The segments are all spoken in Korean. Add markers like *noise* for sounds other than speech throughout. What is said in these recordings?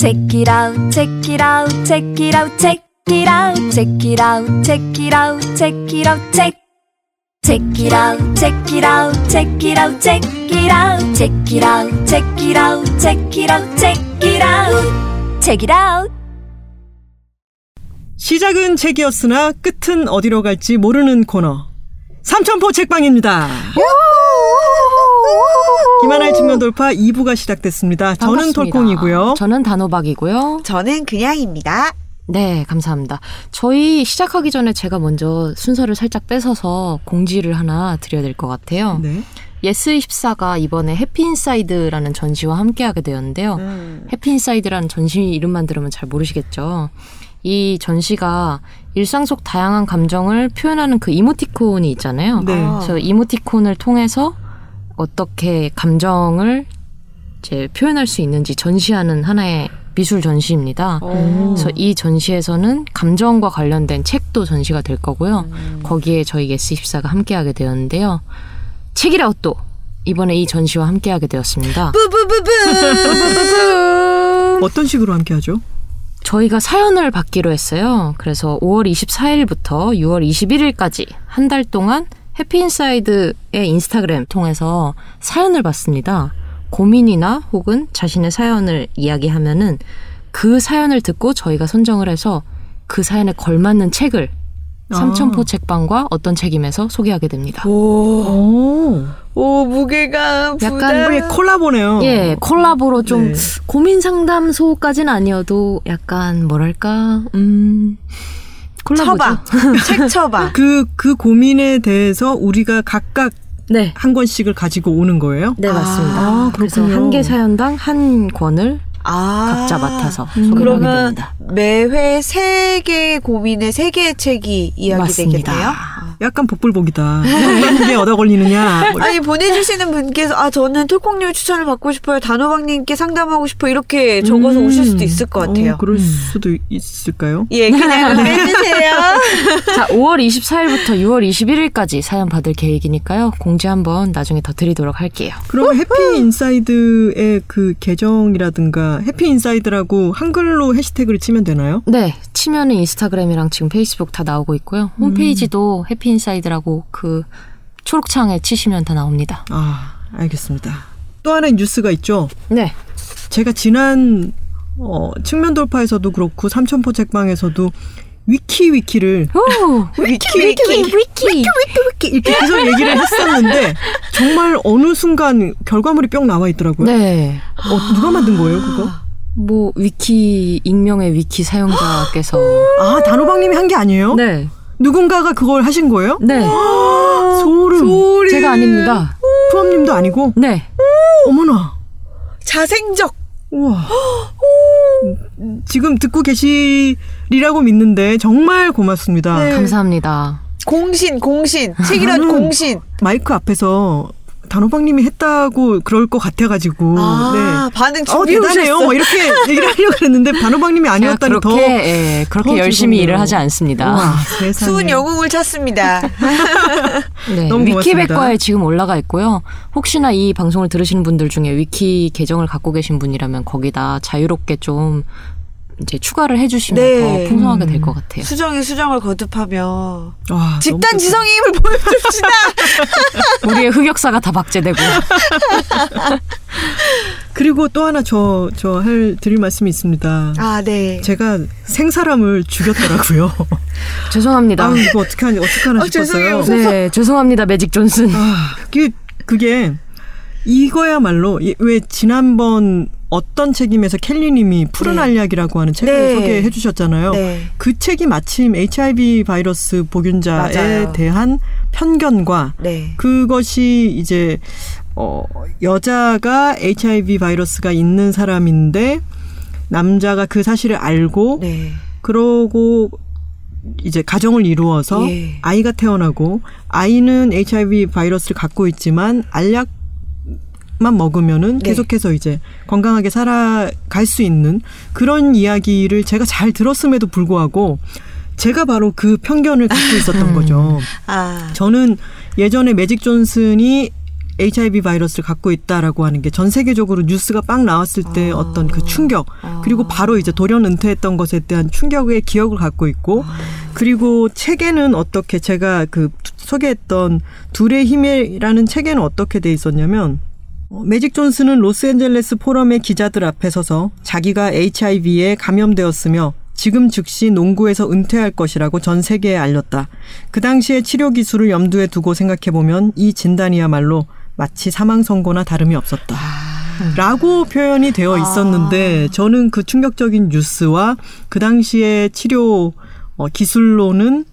Check it out, check it out, check it out, check it out, check it out, check it out, check it out, check. Check it out, check it out, check it out, check it out, check it out, check it out, check it out, check it out, check it out. 시작은 책이었으나 끝은 어디로 갈지 모르는 코너. 삼천포 책방입니다. 김하나의 측면 돌파 2부가 시작됐습니다. 저는 반갑습니다. 돌콩이고요. 저는 단호박이고요. 저는 그냥입니다. 네, 감사합니다. 저희 시작하기 전에 제가 먼저 순서를 살짝 뺏어서 공지를 하나 드려야 될 것 같아요. 네. 예스24가 이번에 해피인사이드라는 전시와 함께하게 되었는데요. 음. 해피인사이드라는 전시 이름만 들으면 잘 모르시겠죠. 이 전시가 일상 속 다양한 감정을 표현하는 그 이모티콘이 있잖아요. 네. 아. 그래서 이모티콘을 통해서 어떻게 감정을 이제 표현할 수 있는지 전시하는 하나의 미술 전시입니다. 어. 그래서 이 전시에서는 감정과 관련된 책도 전시가 될 거고요. 거기에 저희 예스24가 함께하게 되었는데요. 책읽아웃도 이번에 이 전시와 함께하게 되었습니다. 뿌뿌뿌뿌. 어떤 식으로 함께 하죠? 저희가 사연을 받기로 했어요. 그래서 5월 24일부터 6월 21일까지 한 달 동안 해피인사이드의 인스타그램 통해서 사연을 받습니다. 고민이나 혹은 자신의 사연을 이야기하면은 그 사연을 듣고 저희가 선정을 해서 그 사연에 걸맞는 책을 삼천포 책방과 어떤 책임에서 소개하게 됩니다. 오, 오. 부담. 약간 예, 콜라보네요. 예, 콜라보로 좀 네. 고민 상담소까지는 아니어도 약간 뭐랄까, 음, 쳐봐. *laughs* 책 쳐봐. 그, 그 고민에 대해서 우리가 각각 네. 한 권씩을 가지고 오는 거예요? 네, 맞습니다. 아, 그래서. 한 개 사연당 한 권을 아. 각자 맡아서 하게 그러면 됩니다. 매회 세 개의 고민에 세 개의 책이 맞습니다. 이야기되겠네요. 약간 복불복이다. 어떤 게 얻어 걸리느냐. 뭐 *laughs* 아니 보내주시는 분께서 아 저는 톨콩님 추천을 받고 싶어요 단호박님께 상담하고 싶어 요 이렇게 적어서 음. 오실 수도 있을 것 같아요. 어, 그럴 수도 있을까요? 예 그냥 *laughs* 빼주세요. *laughs* 자, 5월 24일부터 6월 21일까지 사연 받을 계획이니까요. 공지 한번 나중에 더 드리도록 할게요. 그럼 해피 인사이드의 그 계정이라든가 해피 인사이드라고 한글로 해시태그를 치면 되나요? 네, 치면은 인스타그램이랑 지금 페이스북 다 나오고 있고요. 홈페이지도 해피 인사이드라고 그 초록창에 치시면 다 나옵니다. 아, 알겠습니다. 또 하나의 뉴스가 있죠. 네. 제가 지난 어, 측면 돌파에서도 그렇고 삼천포 책방에서도 위키 위키를 오, 위키 위키 위키. 위키 이렇게 계속 얘기를 했었는데 정말 어느 순간 결과물이 뿅 나와 있더라고요. 네. 어, 누가 만든 거예요, 그거? 뭐 위키 익명의 위키 사용자께서 아, 단호박님이 한 게 아니에요? 네. 누군가가 그걸 하신 거예요? 네. 소름. 제가 아닙니다. 푸엄님도 아니고? 네. 어머나. 자생적 우와. 지금 듣고 계시리라고 믿는데 정말 고맙습니다. 네. 감사합니다. 공신 공신 책이란 나는- 공신 마이크 앞에서 단호박님이 했다고 그럴 것 같아가지고. 아 반응 네. 어, 준비 대단해요. 오셨어. 뭐 이렇게 얘기를 하려고 그랬는데 단호박님이 아니었다니 그렇게 더. 예, 그렇게 더 열심히 즐겁네요. 일을 하지 않습니다. 와, 세상에. 수은 영웅을 찾습니다. *laughs* 네, 너무 위키백과에 지금 올라가 있고요. 혹시나 이 방송을 들으시는 분들 중에 위키 계정을 갖고 계신 분이라면 거기다 자유롭게 좀 이제 추가를 해주시면 네. 더 풍성하게 될 것 같아요. 수정이 수정을 거듭하며 와, 집단 지성의 힘을 보여줍시다. *laughs* 우리의 흑역사가 다 박제되고. *laughs* 그리고 또 하나 저, 저 할, 드릴 말씀이 있습니다. 아 네. 제가 생사람을 죽였더라고요. *laughs* 죄송합니다. 아, 이거 어떡하니, 어떡하나 어, 싶었어요. 죄송해요. 네, 죄송합니다, 매직 존슨. 아, 그게, 그게, 이거야말로, 이- 왜 지난번 어떤 책임에서 켈리님이 푸른 네. 알약이라고 하는 책을 네. 소개해 주셨잖아요. 네. 그 책이 마침 HIV 바이러스 보균자에 맞아요. 대한 편견과 네. 그것이 이제 어 여자가 HIV 바이러스가 있는 사람인데 남자가 그 사실을 알고 네. 그러고 이제 가정을 이루어서 예. 아이가 태어나고 아이는 HIV 바이러스를 갖고 있지만 알약 만 먹으면은 네. 계속해서 이제 건강하게 살아갈 수 있는 그런 이야기를 제가 잘 들었음에도 불구하고 제가 바로 그 편견을 갖고 있었던 거죠. 아. 저는 예전에 매직 존슨이 HIV 바이러스를 갖고 있다라고 하는 게 전 세계적으로 뉴스가 빵 나왔을 때 아. 어떤 그 충격 그리고 바로 이제 돌연 은퇴했던 것에 대한 충격의 기억을 갖고 있고 그리고 책에는 어떻게 제가 그 소개했던 둘의 힘이라는 책에는 어떻게 돼 있었냐면 어, 매직 존슨은 로스앤젤레스 포럼의 기자들 앞에 서서 자기가 HIV에 감염되었으며 지금 즉시 농구에서 은퇴할 것이라고 전 세계에 알렸다. 그 당시의 치료 기술을 염두에 두고 생각해 보면 이 진단이야말로 마치 사망 선고나 다름이 없었다. 라고 표현이 되어 있었는데 저는 그 충격적인 뉴스와 그 당시의 치료 어, 기술로는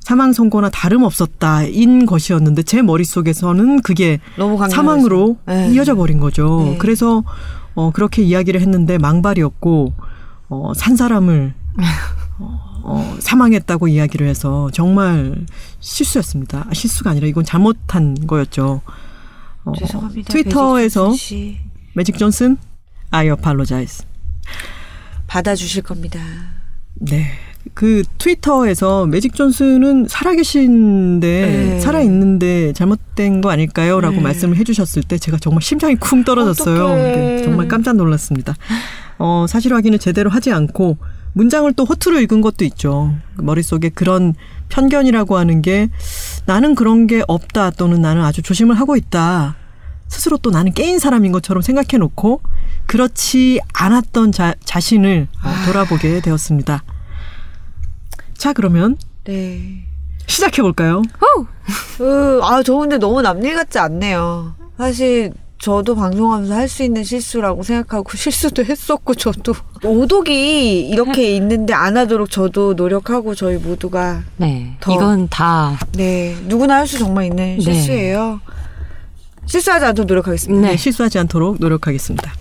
사망 선고나 다름없었다인 것이었는데 제 머릿속에서는 그게. 사망으로 네. 이어져 버린 거죠. 네. 그래서 어 그렇게 이야기를 했는데 망발이었고 어산 사람을 *laughs* 어, 어, 사망했다고 이야기를 해서 정말 실수였습니다. 아, 실수가 아니라 이건 잘못한 거였죠. 어, 죄송합니다. 트위터에서. 매직 존슨 I apologize. 받아주실 겁니다. 네. 그 트위터에서 매직 존슨은 살아계신데 네. 살아있는데 잘못된 거 아닐까요?라고 네. 말씀을 해주셨을 때 제가 정말 심장이 쿵 떨어졌어요. 네, 정말 깜짝 놀랐습니다. 어, 사실 확인을 제대로 하지 않고 문장을 또 허투루 읽은 것도 있죠. 머릿속에 그런 편견이라고 하는 게 나는 그런 게 없다 또는 나는 아주 조심을 하고 있다. 스스로 또 나는 깨인 사람인 것처럼 생각해 놓고 그렇지 않았던 자, 자신을 어, 돌아보게 되었습니다. 자, 그러면 네. 시작해 볼까요? 으, 아, 저 근데 너무 남일 같지 않네요. 사실 저도 방송하면서 할 수 있는 실수라고 생각하고 *laughs* 실수도 했었고 저도 오독이 이렇게 있는데 안 하도록 저도 노력하고 저희 모두가 네. 더. 이건 다 네 누구나 할 수 정말 있는 네. 실수예요. 실수하지 않도록 노력하겠습니다. 네. 네, 실수하지 않도록 노력하겠습니다.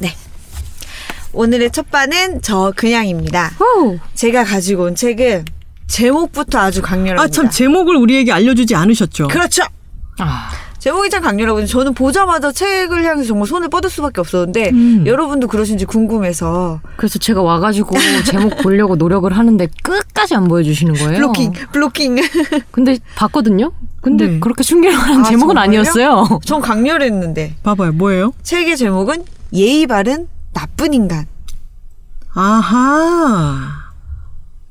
오늘의 첫 반은 저 그냥입니다. 오! 제가 가지고 온 책은 제목부터 아주 강렬합니다. 아, 참 제목을 우리에게 알려주지 않으셨죠? 그렇죠. 아, 제목이 참 강렬하거든요. 저는 보자마자 책을 향해서 정말 손을 뻗을 수밖에 없었는데 음. 여러분도 그러신지 궁금해서 그래서 제가 와가지고 제목 보려고 노력을 하는데 끝까지 안 보여주시는 거예요. 블로킹, 블로킹. *laughs* 근데 봤거든요. 근데 네. 그렇게 순결한 아, 제목은 정말요? 아니었어요. 전 강렬했는데 봐봐요, 뭐예요? 책의 제목은 예의 바른 나쁜 인간. 아하.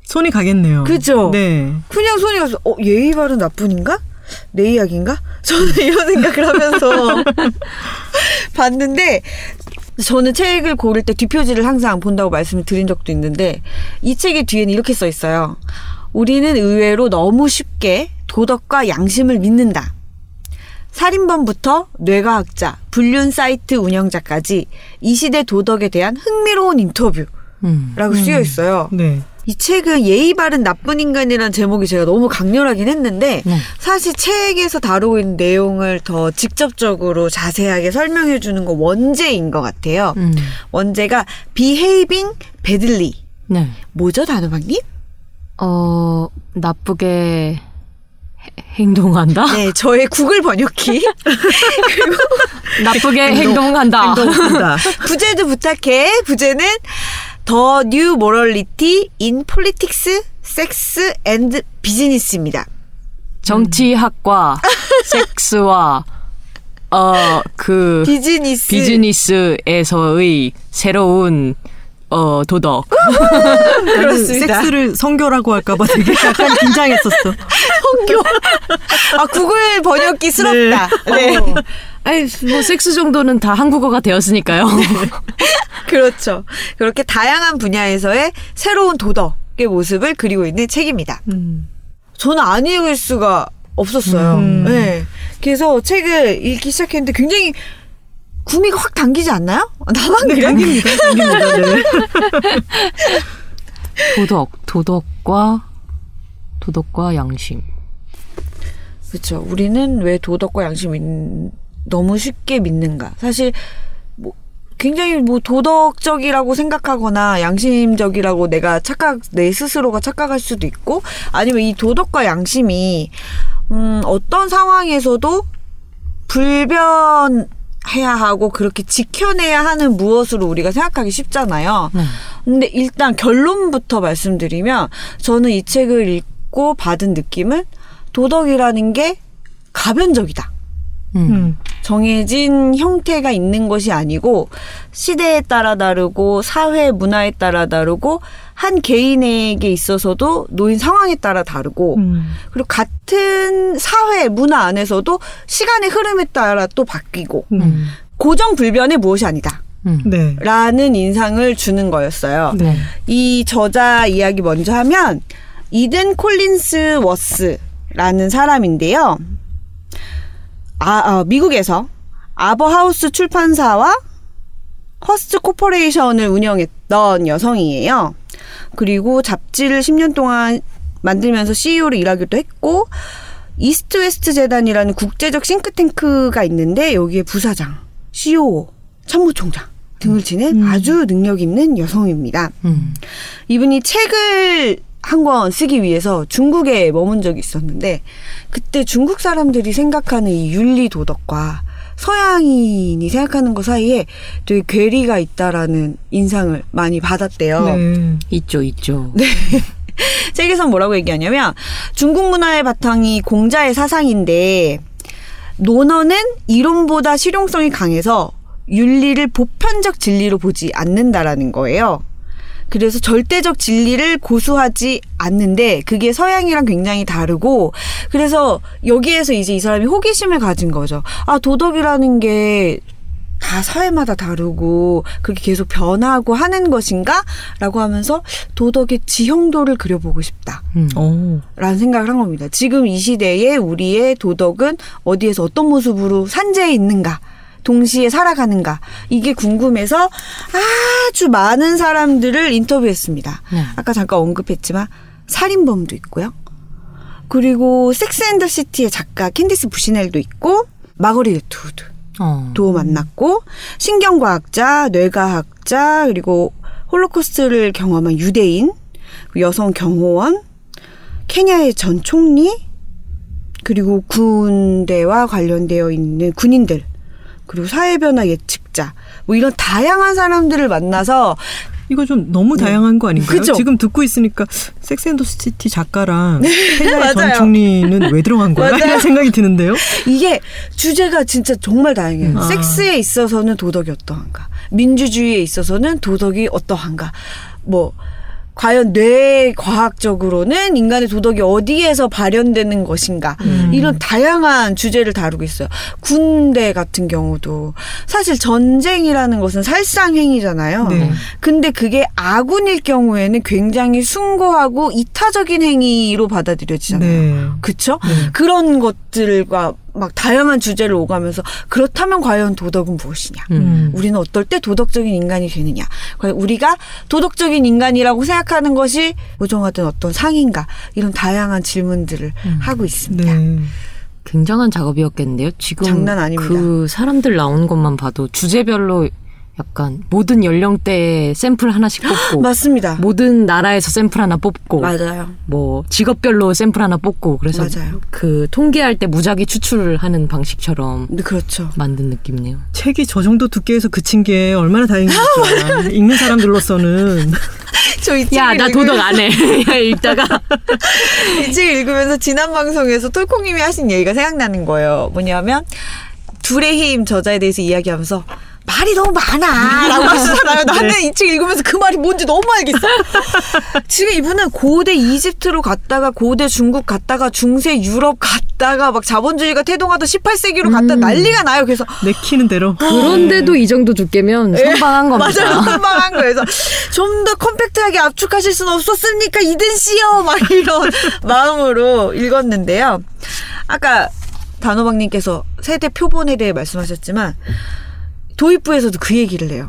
손이 가겠네요. 그죠? 네. 그냥 손이 가서 어 예의 바른 나쁜 인간? 내 이야기인가? 저는 *laughs* 이런 생각을 하면서 *laughs* 봤는데 저는 책을 고를 때 뒷표지를 항상 본다고 말씀을 드린 적도 있는데 이 책의 뒤에는 이렇게 써 있어요. 우리는 의외로 너무 쉽게 도덕과 양심을 믿는다. 살인범부터 뇌과학자, 불륜 사이트 운영자까지 이 시대 도덕에 대한 흥미로운 인터뷰라고 음. 쓰여 있어요. 네. 이 책은 예의 바른 나쁜 인간이라는 제목이 제가 너무 강렬하긴 했는데 네. 사실 책에서 다루고 있는 내용을 더 직접적으로 자세하게 설명해 주는 건 원제인 것 같아요. 음. 원제가 behaving badly. 네. 뭐죠, 단호박님? 어, 나쁘게 해- 행동한다? 네, 저의 구글 번역기. *laughs* 나쁘게 행동한다. 행동한다. 부제도 부탁해. 부제는 The New Morality in Politics, Sex and Business입니다. 정치학과 섹스와 어그 비즈니스. 비즈니스에서의 새로운 어 도덕. *laughs* 그렇습니다. 섹스를 성교라고 할까봐 되게 약간 긴장했었어. *laughs* 성교. 아, 구글 번역기 스럽다. 네. 어. 아니 뭐 섹스 정도는 다 한국어가 되었으니까요. *laughs* 그렇죠. 그렇게 다양한 분야에서의 새로운 도덕의 모습을 그리고 있는 책입니다. 음. 저는 안 읽을 수가 없었어요. 음. 네. 그래서 책을 읽기 시작했는데 굉장히 구미가 확 당기지 않나요? 나만 네, 그래? 당깁니다. 당깁니다. 네. *laughs* 도덕, 도덕과 도덕과 양심. 그렇죠. 우리는 왜 도덕과 양심을 믿- 너무 쉽게 믿는가? 사실 뭐 굉장히 뭐 도덕적이라고 생각하거나 양심적이라고 내가 착각 내 스스로가 착각할 수도 있고 아니면 이 도덕과 양심이 음 어떤 상황에서도 불변 해야 하고 그렇게 지켜내야 하는 무엇으로 우리가 생각하기 쉽잖아요. 네. 근데 일단 결론부터 말씀드리면 저는 이 책을 읽고 받은 느낌은 도덕이라는 게 가변적이다. 음. 음. 정해진 형태가 있는 것이 아니고 시대에 따라 다르고 사회 문화에 따라 다르고 한 개인에게 있어서도 노인 상황에 따라 다르고 음. 그리고 같은 사회 문화 안에서도 시간의 흐름에 따라 또 바뀌고 음. 음. 고정 불변의 무엇이 아니다. 음. 네. 라는 인상을 주는 거였어요. 네. 이 저자 이야기 먼저 하면 이든 콜린스 워스라는 사람인데요. 아, 아, 미국에서 아버하우스 출판사와 허스트 코퍼레이션을 운영했던 여성이에요. 그리고 잡지를 10년 동안 만들면서 CEO로 일하기도 했고 이스트 웨스트 재단이라는 국제적 싱크탱크가 있는데 여기에 부사장, CEO, 참모총장 등을 지낸 아주 능력 있는 여성입니다. 음. 이분이 책을 한 권 쓰기 위해서 중국에 머문 적이 있었는데 그때 중국 사람들이 생각하는 이 윤리 도덕과 서양인이 생각하는 것 사이에 되게 괴리가 있다라는 인상을 많이 받았대요. 네. 있죠, 있죠. *laughs* 책에서 뭐라고 얘기하냐면 중국 문화의 바탕이 공자의 사상인데 논어는 이론보다 실용성이 강해서 윤리를 보편적 진리로 보지 않는다라는 거예요. 그래서 절대적 진리를 고수하지 않는데 그게 서양이랑 굉장히 다르고 그래서 여기에서 이제 이 사람이 호기심을 가진 거죠. 아 도덕이라는 게 다 사회마다 다르고 그게 계속 변하고 하는 것인가? 라고 하면서 도덕의 지형도를 그려보고 싶다. 음. 라는 생각을 한 겁니다. 지금 이 시대에 우리의 도덕은 어디에서 어떤 모습으로 산재해 있는가? 동시에 살아가는가? 이게 궁금해서 아주 많은 사람들을 인터뷰했습니다. 네. 아까 잠깐 언급했지만 살인범도 있고요. 그리고 섹스 앤 더 시티의 작가 캔디스 부시넬도 있고 마거릿 애트우드 어. 도 만났고 신경과학자, 뇌과학자 그리고 홀로코스트를 경험한 유대인, 여성 경호원, 케냐의 전 총리 그리고 군대와 관련되어 있는 군인들 그리고 사회 변화 예측자 뭐 이런 다양한 사람들을 만나서 이거 좀 너무 다양한 거 아닌가요? 네. 그죠? 지금 듣고 있으니까 섹스앤더시티 작가랑 케냐의 전 맞아요. 총리는 왜 들어간 거야? 이런 생각이 드는데요. 이게 주제가 진짜 정말 다양해요. 아. 섹스에 있어서는 도덕이 어떠한가, 민주주의에 있어서는 도덕이 어떠한가, 뭐 과연 뇌 과학적으로는 인간의 도덕이 어디에서 발현되는 것인가 음. 이런 다양한 주제를 다루고 있어요. 군대 같은 경우도 사실 전쟁이라는 것은 살상 행위잖아요. 네. 근데 그게 아군일 경우에는 굉장히 숭고하고 이타적인 행위로 받아들여지잖아요. 네. 그쵸? 네. 그런 것들과 막 다양한 주제를 오가면서 그렇다면 과연 도덕은 무엇이냐? 음. 우리는 어떨 때 도덕적인 인간이 되느냐? 과연 우리가 도덕적인 인간이라고 생각하는 것이 모종하든 어떤 상인가? 이런 다양한 질문들을 하고 있습니다. 네. 굉장한 작업이었겠는데요. 지금 장난 아닙니다. 그 사람들 나온 것만 봐도 주제별로 약간 모든 연령대에 샘플 하나씩 뽑고 맞습니다. 모든 나라에서 샘플 하나 뽑고 맞아요. 뭐 직업별로 샘플 하나 뽑고 그래서 맞아요. 그 통계할 때 무작위 추출을 하는 방식처럼 네, 그렇죠. 만든 느낌이네요. 책이 저 정도 두께에서 그친 게 얼마나 다행입니까. *laughs* 읽는 사람들로서는 *laughs* 저이 야, 나 도덕 안 해. *laughs* 야, 읽다가 이 책 읽으면서 지난 방송에서 톨콩님이 하신 얘기가 생각나는 거예요. 뭐냐면 둘의 힘 저자에 대해서 이야기하면서 말이 너무 많아 라고 하시잖아요. 나는 이 책 읽으면서 그 말이 뭔지 너무 알겠어. *laughs* 지금 이분은 고대 이집트로 갔다가 고대 중국 갔다가 중세 유럽 갔다가 막 자본주의가 태동하던 18세기로 갔다 음. 난리가 나요. 그래서 내키는 대로. 그런데도 이 정도 두께면 선방한 겁니다. 맞아요. 선방한 거예요. 그래서 좀더 컴팩트하게 압축하실 수는 없었습니까? 이든 씨요. 막 이런 *laughs* 마음으로 읽었는데요. 아까 단호박님께서 세대 표본에 대해 말씀하셨지만 도입부에서도 그 얘기를 해요.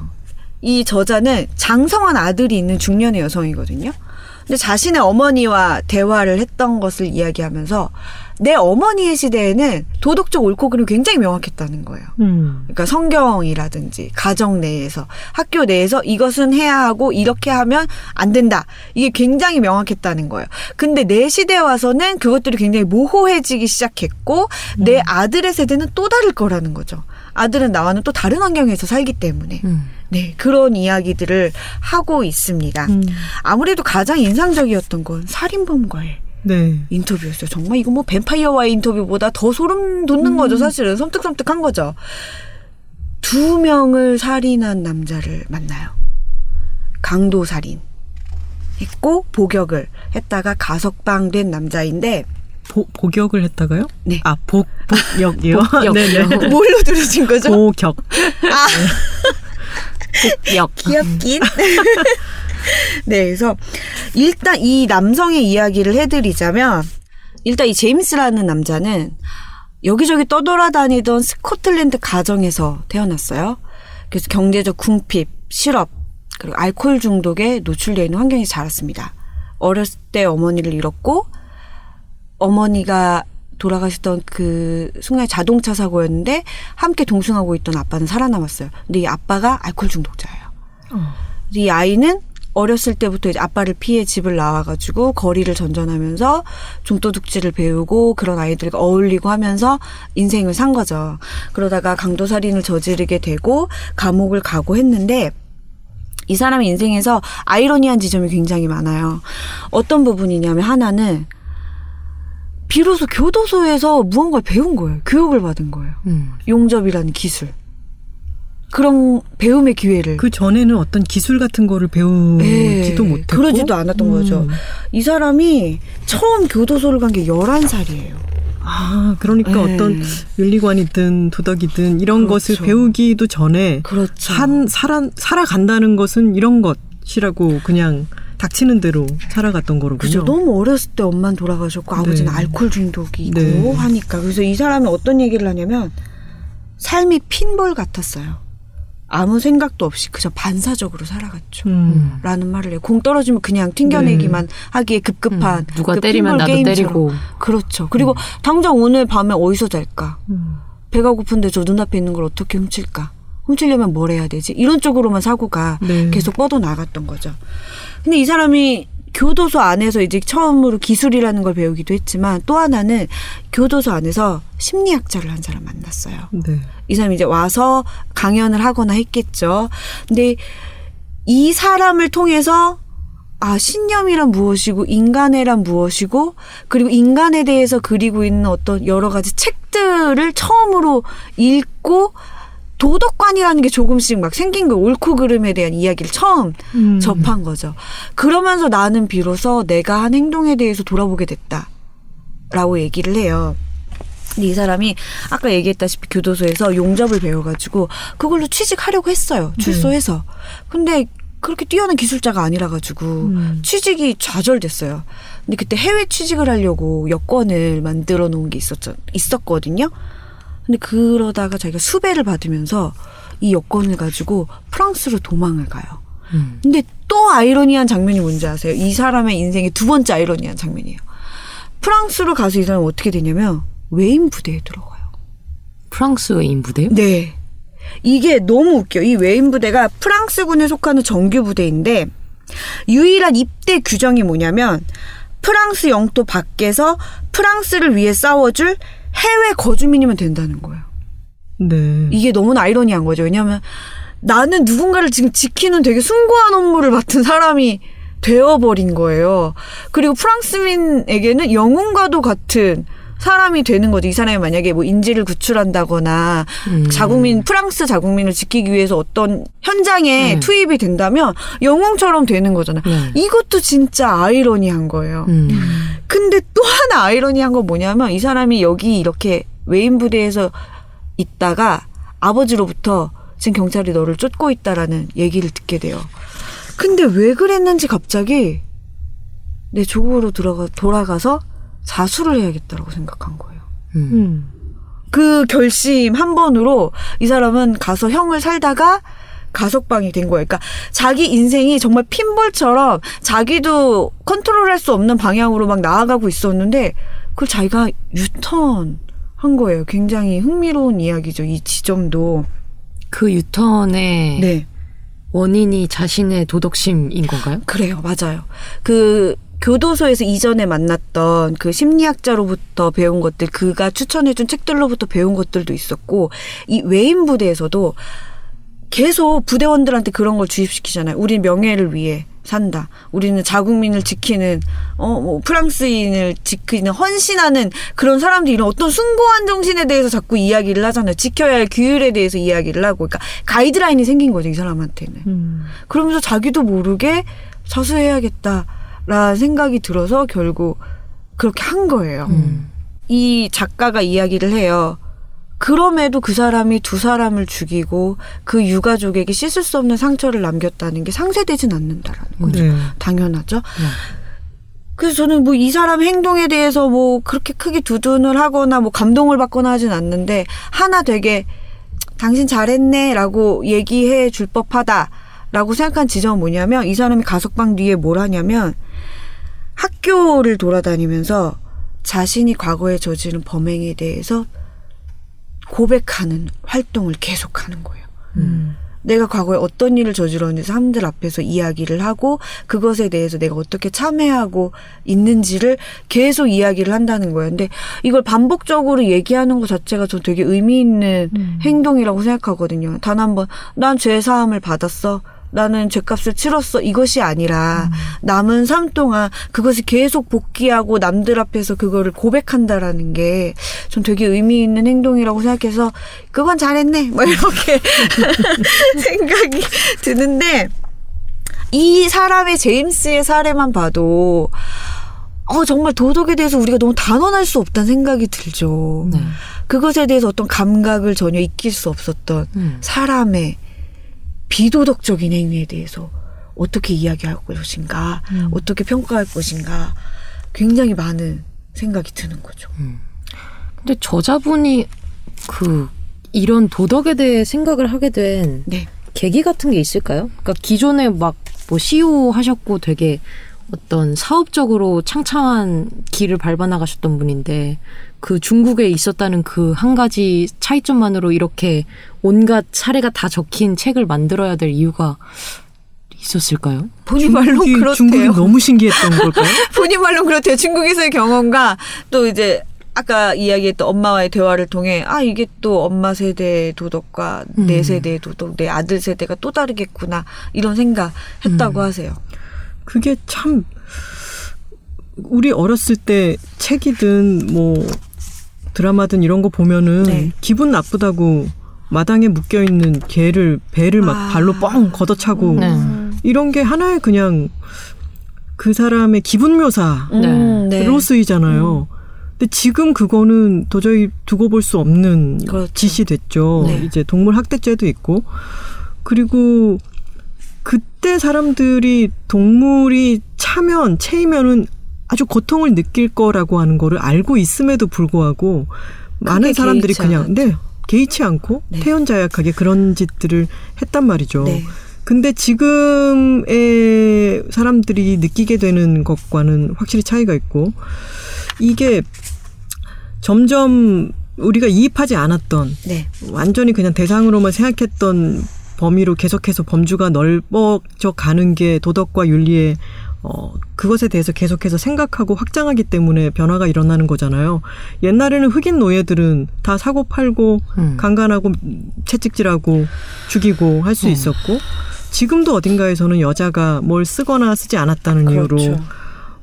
이 저자는 장성한 아들이 있는 중년의 여성이거든요. 근데 자신의 어머니와 대화를 했던 것을 이야기하면서 내 어머니의 시대에는 도덕적 옳고 그름이 굉장히 명확했다는 거예요. 음. 그러니까 성경이라든지 가정 내에서 학교 내에서 이것은 해야 하고 이렇게 하면 안 된다. 이게 굉장히 명확했다는 거예요. 근데 내 시대에 와서는 그것들이 굉장히 모호해지기 시작했고 내 아들의 세대는 또 다를 거라는 거죠. 아들은 나와는 또 다른 환경에서 살기 때문에. 음. 네, 그런 이야기들을 하고 있습니다. 음. 아무래도 가장 인상적이었던 건 살인범과의 네. 인터뷰였어요. 정말 이거 뭐 뱀파이어와의 인터뷰보다 더 소름 돋는 거죠, 사실은. 섬뜩섬뜩한 거죠. 두 명을 살인한 남자를 만나요. 강도 살인. 했고, 복역을 했다가 가석방된 남자인데, 보, 복역을 했다가요? 네. 아, 복, 복역이요? *laughs* 복역. 네네. *laughs* 뭘로 들으신 거죠? 복역. 역. 귀엽긴. *laughs* 네, 그래서 일단 이 남성의 이야기를 해드리자면 일단 이 제임스라는 남자는 여기저기 떠돌아다니던 스코틀랜드 가정에서 태어났어요. 그래서 경제적 궁핍, 실업, 그리고 알코올 중독에 노출되어 있는 환경에서 자랐습니다. 어렸을 때 어머니를 잃었고 어머니가 돌아가셨던 그 순간에 자동차 사고였는데 함께 동승하고 있던 아빠는 살아남았어요. 근데 이 아빠가 알코올 중독자예요. 이 아이는 어렸을 때부터 이제 아빠를 피해 집을 나와가지고 거리를 전전하면서 좀도둑질을 배우고 그런 아이들과 어울리고 하면서 인생을 산 거죠. 그러다가 강도 살인을 저지르게 되고 감옥을 가고 했는데 이 사람의 인생에서 아이러니한 지점이 굉장히 많아요. 어떤 부분이냐면 하나는 비로소 교도소에서 무언가를 배운 거예요. 교육을 받은 거예요. 음. 용접이라는 기술. 그런 배움의 기회를 그 전에는 어떤 기술 같은 거를 배우지도 예, 못했고. 그러지도 않았던 음. 거죠. 이 사람이 처음 교도소를 간 게 11살이에요. 아, 그러니까 예. 어떤 윤리관이든 도덕이든 이런 그렇죠. 것을 배우기도 전에 그렇죠. 산, 살아, 살아간다는 것은 이런 것이라고 그냥 닥치는 대로 살아갔던 거로군요. 그죠. 너무 어렸을 때 엄마는 돌아가셨고 아버지는 네. 알코올 중독이고 네. 하니까 그래서 이 사람이 어떤 얘기를 하냐면 삶이 핀볼 같았어요. 아무 생각도 없이 그저 반사적으로 살아갔죠. 음. 라는 말을 해요. 공 떨어지면 그냥 튕겨내기만 하기에 급급한 음, 누가 그 때리면 나도 게임처럼. 때리고. 그렇죠. 그리고 당장 오늘 밤에 어디서 잘까? 음. 배가 고픈데 저 눈앞에 있는 걸 어떻게 훔칠까? 훔치려면 뭘 해야 되지? 이런 쪽으로만 사고가 네. 계속 뻗어 나갔던 거죠. 근데 이 사람이 교도소 안에서 이제 처음으로 기술이라는 걸 배우기도 했지만 또 하나는 교도소 안에서 심리학자를 한 사람 만났어요. 네. 이 사람이 이제 와서 강연을 하거나 했겠죠. 근데 이 사람을 통해서 아, 신념이란 무엇이고, 인간애란 무엇이고, 그리고 인간에 대해서 그리고 있는 어떤 여러 가지 책들을 처음으로 읽고, 도덕관이라는 게 조금씩 막 생긴 거, 옳고 그름에 대한 이야기를 처음 음. 접한 거죠. 그러면서 나는 비로소 내가 한 행동에 대해서 돌아보게 됐다. 라고 얘기를 해요. 근데 이 사람이 아까 얘기했다시피 교도소에서 용접을 배워가지고 그걸로 취직하려고 했어요. 출소해서. 근데 그렇게 뛰어난 기술자가 아니라 가지고 음. 취직이 좌절됐어요. 근데 그때 해외 취직을 하려고 여권을 만들어 놓은 게 있었죠. 있었거든요. 근데 그러다가 자기가 수배를 받으면서 이 여권을 가지고 프랑스로 도망을 가요. 음. 근데 또 아이러니한 장면이 뭔지 아세요? 이 사람의 인생의 두 번째 아이러니한 장면이에요. 프랑스로 가서 이 사람은 어떻게 되냐면 외인 부대에 들어가요. 프랑스 외인 부대요? 네. 이게 너무 웃겨. 이 외인 부대가 프랑스군에 속하는 정규 부대인데 유일한 입대 규정이 뭐냐면 프랑스 영토 밖에서 프랑스를 위해 싸워줄 해외 거주민이면 된다는 거예요. 네. 이게 너무나 아이러니한 거죠. 왜냐하면 나는 누군가를 지금 지키는 되게 숭고한 업무를 맡은 사람이 되어버린 거예요. 그리고 프랑스민에게는 영웅과도 같은 사람이 되는 거죠. 이 사람이 만약에 뭐 인지를 구출한다거나 음. 자국민 프랑스 자국민을 지키기 위해서 어떤 현장에 네. 투입이 된다면 영웅처럼 되는 거잖아요. 네. 이것도 진짜 아이러니한 거예요. 음. 근데 또 하나 아이러니한 건 뭐냐면 이 사람이 여기 이렇게 외인 부대에서 있다가 아버지로부터 지금 경찰이 너를 쫓고 있다라는 얘기를 듣게 돼요. 근데 왜 그랬는지 갑자기 내 조국으로 들어가 돌아가서 자수를 해야겠다라고 생각한 거예요. 음. 음. 그 결심 한 번으로 이 사람은 가서 형을 살다가 가석방이 된 거예요. 그러니까 자기 인생이 정말 핀볼처럼 자기도 컨트롤할 수 없는 방향으로 막 나아가고 있었는데 그걸 자기가 유턴 한 거예요. 굉장히 흥미로운 이야기죠. 이 지점도. 그 유턴의 네. 원인이 자신의 도덕심인 건가요? 그래요. 맞아요. 그 교도소에서 이전에 만났던 그 심리학자로부터 배운 것들, 그가 추천해준 책들로부터 배운 것들도 있었고, 이 외인 부대에서도 계속 부대원들한테 그런 걸 주입시키잖아요. 우리 명예를 위해 산다. 우리는 자국민을 지키는 어 뭐 프랑스인을 지키는 헌신하는 그런 사람들이 이런 어떤 숭고한 정신에 대해서 자꾸 이야기를 하잖아요. 지켜야 할 규율에 대해서 이야기를 하고, 그러니까 가이드라인이 생긴 거죠 이 사람한테는. 음. 그러면서 자기도 모르게 사수해야겠다 라는 생각이 들어서 결국 그렇게 한 거예요. 음. 이 작가가 이야기를 해요. 그럼에도 그 사람이 두 사람을 죽이고 그 유가족에게 씻을 수 없는 상처를 남겼다는 게 상쇄되진 않는다라는 거죠. 네. 당연하죠. 그래서 저는 뭐 이 사람 행동에 대해서 뭐 그렇게 크게 두둔을 하거나 뭐 감동을 받거나 하진 않는데 하나 되게 당신 잘했네라고 얘기해 줄 법하다라고 생각한 지점은 뭐냐면 이 사람이 가석방 뒤에 뭘 하냐면 학교를 돌아다니면서 자신이 과거에 저지른 범행에 대해서 고백하는 활동을 계속하는 거예요. 음. 내가 과거에 어떤 일을 저질렀는지 사람들 앞에서 이야기를 하고 그것에 대해서 내가 어떻게 참여하고 있는지를 계속 이야기를 한다는 거예요. 근데 이걸 반복적으로 얘기하는 것 자체가 저 되게 의미 있는 행동이라고 생각하거든요. 단 한 번 난 죄 사함을 받았어. 나는 죄값을 치렀어. 이것이 아니라 남은 삶 동안 그것을 계속 복귀하고 남들 앞에서 그거를 고백한다라는 게 전 되게 의미 있는 행동이라고 생각해서 그건 잘했네. 뭐 이렇게 *laughs* 생각이 드는데 이 사람의 제임스의 사례만 봐도 어, 정말 도덕에 대해서 우리가 너무 단언할 수 없다는 생각이 들죠. 네. 그것에 대해서 어떤 감각을 전혀 익힐 수 없었던 음. 사람의 비도덕적인 행위에 대해서 어떻게 이야기할 것인가, 어떻게 평가할 것인가, 굉장히 많은 생각이 드는 거죠. 근데 저자분이 그 이런 도덕에 대해 생각을 하게 된 네. 계기 같은 게 있을까요? 그러니까 기존에 막 뭐 CEO 하셨고 되게 어떤 사업적으로 창창한 길을 밟아 나가셨던 분인데 그 중국에 있었다는 그 한 가지 차이점만으로 이렇게 온갖 사례가 다 적힌 책을 만들어야 될 이유가 있었을까요? 본인 말로 그렇대요. 중국이 너무 신기했던 걸까요? *laughs* 본인 말로 그렇대요. 중국에서의 경험과 또 이제 아까 이야기했던 엄마와의 대화를 통해 아 이게 또 엄마 세대의 도덕과 내 음. 세대의 도덕, 내 아들 세대가 또 다르겠구나 이런 생각 했다고 하세요. 그게 참 우리 어렸을 때 책이든 뭐 드라마든 이런 거 보면은 네. 기분 나쁘다고 마당에 묶여 있는 개를 배를 막 아. 발로 뻥 걷어차고 네. 이런 게 하나의 그냥 그 사람의 기분 묘사로 음, 네. 쓰이잖아요. 근데 지금 그거는 도저히 두고 볼 수 없는 그렇죠. 짓이 됐죠. 네. 이제 동물 학대죄도 있고 그리고 그때 사람들이 동물이 차면 채이면은 아주 고통을 느낄 거라고 하는 거를 알고 있음에도 불구하고 많은 사람들이 그냥 않았죠. 네 개의치 않고 네. 태연자약하게 그런 짓들을 했단 말이죠. 네. 근데 지금의 사람들이 느끼게 되는 것과는 확실히 차이가 있고 이게 점점 우리가 이입하지 않았던 네. 완전히 그냥 대상으로만 생각했던 범위로 계속해서 범주가 넓어져 가는 게 도덕과 윤리의 어, 그것에 대해서 계속해서 생각하고 확장하기 때문에 변화가 일어나는 거잖아요. 옛날에는 흑인 노예들은 다 사고 팔고 음. 강간하고 채찍질하고 죽이고 할수 음. 있었고 지금도 어딘가에서는 여자가 뭘 쓰거나 쓰지 않았다는 이유로 그렇죠.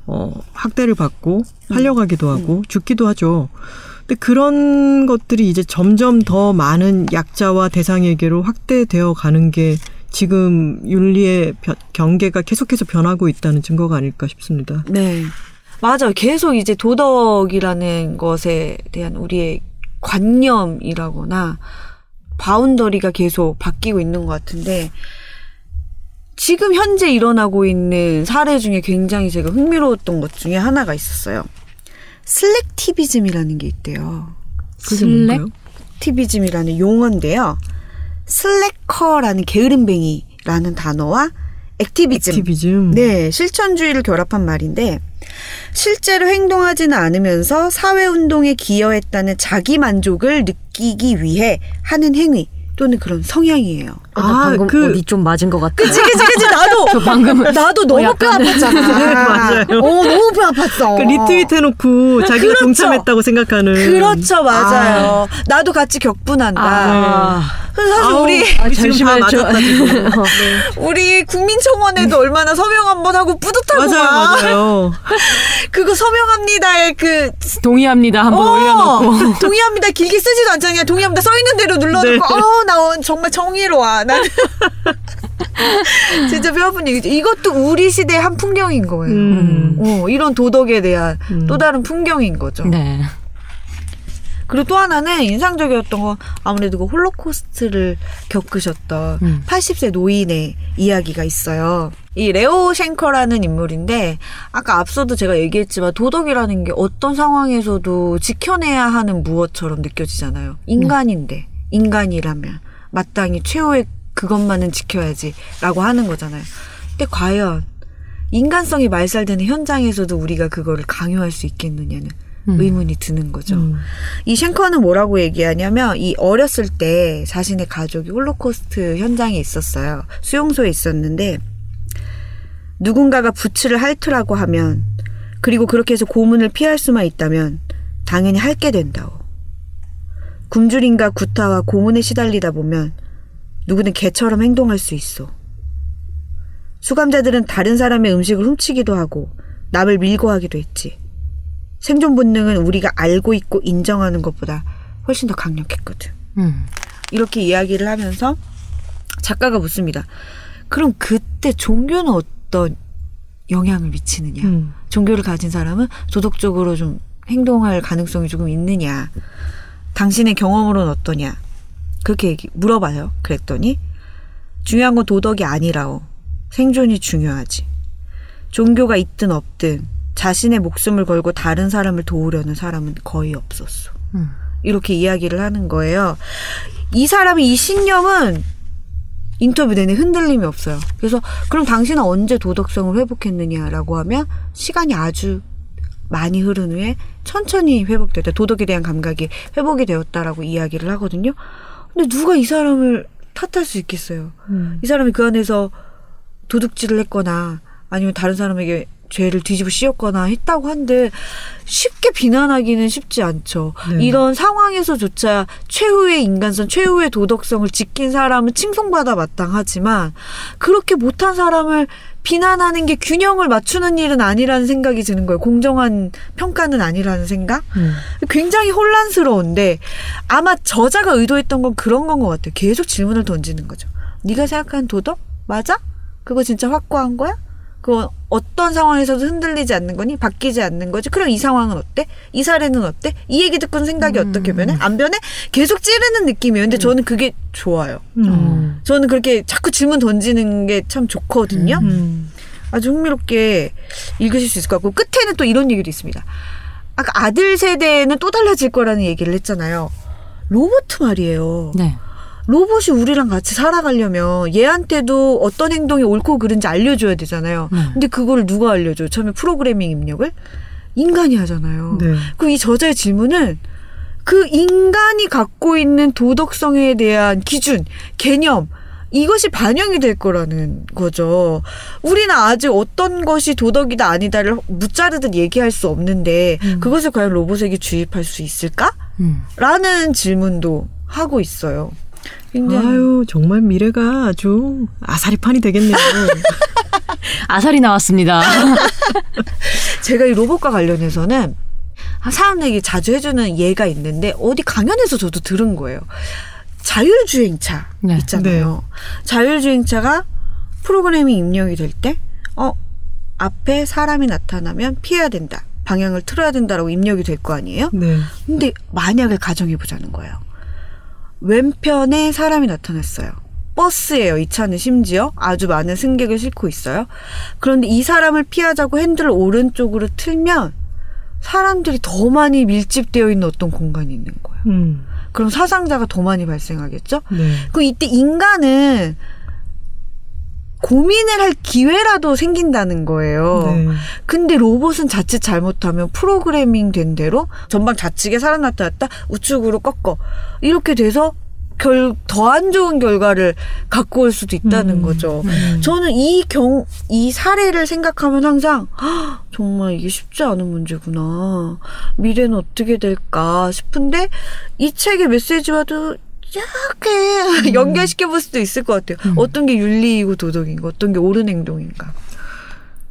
어, 학대를 받고 팔려가기도 하고 죽기도 하죠. 근데 그런 것들이 이제 점점 더 많은 약자와 대상에게로 확대되어 가는 게 지금 윤리의 변- 경계가 계속해서 변하고 있다는 증거가 아닐까 싶습니다. 네. 맞아요. 계속 이제 도덕이라는 것에 대한 우리의 관념이라거나 바운더리가 계속 바뀌고 있는 것 같은데 지금 현재 일어나고 있는 사례 중에 굉장히 제가 흥미로웠던 것 중에 하나가 있었어요. slacktivism이라는 게 있대요. activism이라는 용어인데요. slacker라는 게으름뱅이라는 단어와 activism. activism. 네, 실천주의를 결합한 말인데 실제로 행동하지는 않으면서 사회운동에 기여했다는 자기 만족을 느끼기 위해 하는 행위 또는 그런 성향이에요. 어, 나 아, 방금 그- 어디 좀 맞은 것 같아. 그치 그치 그치 나도 *laughs* 저 방금 나도 너무 뼈 약간- 아팠잖아. *laughs* 맞아요. 어 너무 뼈 아팠어. 그 리트윗 해놓고 자기가 그렇죠. 동참했다고 생각하는. 그렇죠 맞아요. 나도 같이 격분한다. 아, 그래서 사실 아우, 우리 다 잠시만요. 저- 맞았다 지금. *laughs* 우리 국민청원에도 얼마나 서명 한번 하고 뿌듯하고 맞아요, 막 맞아요. 그거 서명합니다의 그 동의합니다. 한번 어, 올려놓고. 동의합니다 길게 쓰지도 않잖아요 동의합니다 써 있는 대로 눌러놓고 네. 어 나 정말 정의로워 나는 *laughs* 진짜 뼈 아픈 얘기죠 이것도 우리 시대의 한 풍경인 거예요 음. 어, 이런 도덕에 대한 음. 또 다른 풍경인 거죠 네. 그리고 또 하나는 인상적이었던 건 아무래도 그 홀로코스트를 겪으셨던 음. 80세 노인의 이야기가 있어요. 이 레오 쉔커라는 인물인데 아까 앞서도 제가 얘기했지만 도덕이라는 게 어떤 상황에서도 지켜내야 하는 무엇처럼 느껴지잖아요. 인간인데 인간이라면 마땅히 최후의 그것만은 지켜야지라고 하는 거잖아요. 근데 과연 인간성이 말살되는 현장에서도 우리가 그거를 강요할 수 있겠느냐는 음. 의문이 드는 거죠. 음. 이 쉔커는 뭐라고 얘기하냐면 이 어렸을 때 자신의 가족이 홀로코스트 현장에 있었어요. 수용소에 있었는데 누군가가 부츠를 핥으라고 하면 그리고 그렇게 해서 고문을 피할 수만 있다면 당연히 핥게 된다오. 굶주림과 구타와 고문에 시달리다 보면 누구는 개처럼 행동할 수 있어. 수감자들은 다른 사람의 음식을 훔치기도 하고 남을 밀고 하기도 했지. 생존 본능은 우리가 알고 있고 인정하는 것보다 훨씬 더 강력했거든. 음. 이렇게 이야기를 하면서 작가가 묻습니다. 그럼 그때 종교는 어떤 영향을 미치느냐? 음. 종교를 가진 사람은 도덕적으로 좀 행동할 가능성이 조금 있느냐? 당신의 경험으로는 어떠냐? 그렇게 얘기, 물어봐요. 그랬더니 중요한 건 도덕이 아니라오. 생존이 중요하지. 종교가 있든 없든 자신의 목숨을 걸고 다른 사람을 도우려는 사람은 거의 없었어. 음. 이렇게 이야기를 하는 거예요. 이 사람이 이 신념은 인터뷰 내내 흔들림이 없어요. 그래서 그럼 당신은 언제 도덕성을 회복했느냐라고 하면 시간이 아주 많이 흐른 후에 천천히 회복됐다. 도덕에 대한 감각이 회복이 되었다라고 이야기를 하거든요. 근데 누가 이 사람을 탓할 수 있겠어요? 음. 이 사람이 그 안에서 도둑질을 했거나 아니면 다른 사람에게 죄를 뒤집어 씌웠거나 했다고 한데 쉽게 비난하기는 쉽지 않죠. 네. 이런 상황에서조차 최후의 인간성, 최후의 도덕성을 지킨 사람은 칭송받아 마땅하지만 그렇게 못한 사람을 비난하는 게 균형을 맞추는 일은 아니라는 생각이 드는 거예요. 공정한 평가는 아니라는 생각? 음. 굉장히 혼란스러운데 아마 저자가 의도했던 건 그런 건 것 같아요. 계속 질문을 던지는 거죠. 네가 생각하는 도덕 맞아? 그거 진짜 확고한 거야? 그거 어떤 상황에서도 흔들리지 않는 거니? 바뀌지 않는 거지? 그럼 이 상황은 어때? 이 사례는 어때? 이 얘기 듣고는 생각이 어떻게 변해? 안 변해? 계속 찌르는 느낌이에요. 근데 저는 그게 좋아요. 음. 저는 그렇게 자꾸 질문 던지는 게 참 좋거든요. 음. 아주 흥미롭게 읽으실 수 있을 것 같고 끝에는 또 이런 얘기도 있습니다. 아까 아들 세대는 또 달라질 거라는 얘기를 했잖아요. 로봇 말이에요. 네. 로봇이 우리랑 같이 살아가려면 얘한테도 어떤 행동이 옳고 그른지 알려줘야 되잖아요. 네. 근데 그걸 누가 알려줘요? 처음에 프로그래밍 입력을 인간이 하잖아요. 네. 그럼 이 저자의 질문은 그 인간이 갖고 있는 도덕성에 대한 기준, 개념, 이것이 반영이 될 거라는 거죠. 우리는 아직 어떤 것이 도덕이다 아니다를 무자르듯 얘기할 수 없는데 그것을 과연 로봇에게 주입할 수 있을까? 음. 라는 질문도 하고 있어요. 굉장히 아유 정말 미래가 아주 아사리판이 되겠네요. *laughs* 아살이 나왔습니다. *laughs* 제가 이 로봇과 관련해서는 사람들에게 자주 해주는 예가 있는데 어디 강연에서 저도 들은 거예요. 자율주행차 네. 있잖아요. 자율주행차가 프로그램이 입력이 될 때, 어, 앞에 사람이 나타나면 피해야 된다. 방향을 틀어야 된다라고 입력이 될 거 아니에요? 네. 근데 만약을 가정해 보자는 거예요. 왼편에 사람이 나타났어요. 버스예요. 이 차는 심지어 아주 많은 승객을 싣고 있어요. 그런데 이 사람을 피하자고 핸들을 오른쪽으로 틀면 사람들이 더 많이 밀집되어 있는 어떤 공간이 있는 거예요. 음. 그럼 사상자가 더 많이 발생하겠죠? 네. 그럼 이때 인간은 고민을 할 기회라도 생긴다는 거예요. 네. 근데 로봇은 자칫 잘못하면 프로그래밍 된 대로 전방 좌측에 사람 나타났다 우측으로 꺾어 이렇게 돼서 결, 더 안 좋은 결과를 갖고 올 수도 있다는 음. 거죠. 음. 저는 이 경, 이 사례를 생각하면 항상, "헉, 정말 이게 쉽지 않은 문제구나. 미래는 어떻게 될까 싶은데, 이 책의 메시지와도 약간 연결시켜 볼 수도 있을 것 같아요. 어떤 게 윤리이고 도덕인가, 어떤 게 옳은 행동인가.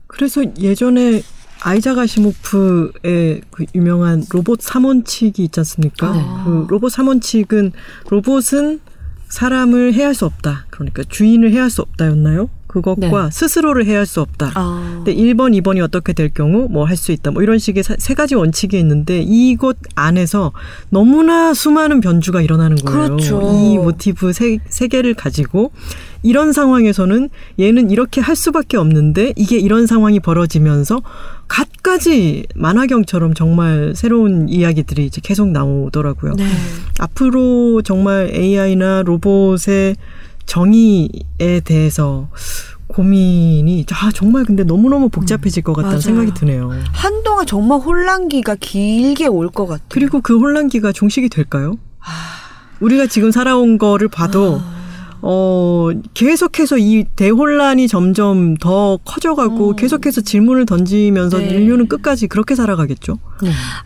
그래서 예전에 아이작 아시모프의 그 유명한 로봇 3원칙이 있지 않습니까? 네. 그 로봇 3원칙은 로봇은 사람을 해할 수 없다. 그러니까 주인을 해할 수 없다였나요? 그것과 네. 스스로를 해할 수 없다. 아. 근데 1번, 2번이 어떻게 될 경우 뭐 할 수 있다. 뭐 이런 식의 사- 세 가지 원칙이 있는데 이곳 안에서 너무나 수많은 변주가 일어나는 거예요. 그렇죠. 이 모티브 세, 세 개를 가지고 이런 상황에서는 얘는 이렇게 할 수밖에 없는데 이게 이런 상황이 벌어지면서 갖가지 만화경처럼 정말 새로운 이야기들이 이제 계속 나오더라고요. 네. 앞으로 정말 AI나 로봇의 정의에 대해서 고민이 아 정말 근데 너무너무 복잡해질 것 같다는 맞아요. 생각이 드네요. 한동안 정말 혼란기가 길게 올 것 같아요. 그리고 그 혼란기가 종식이 될까요? 우리가 지금 살아온 거를 봐도 어 계속해서 이 대혼란이 점점 더 커져가고 계속해서 질문을 던지면서 네. 인류는 끝까지 그렇게 살아가겠죠.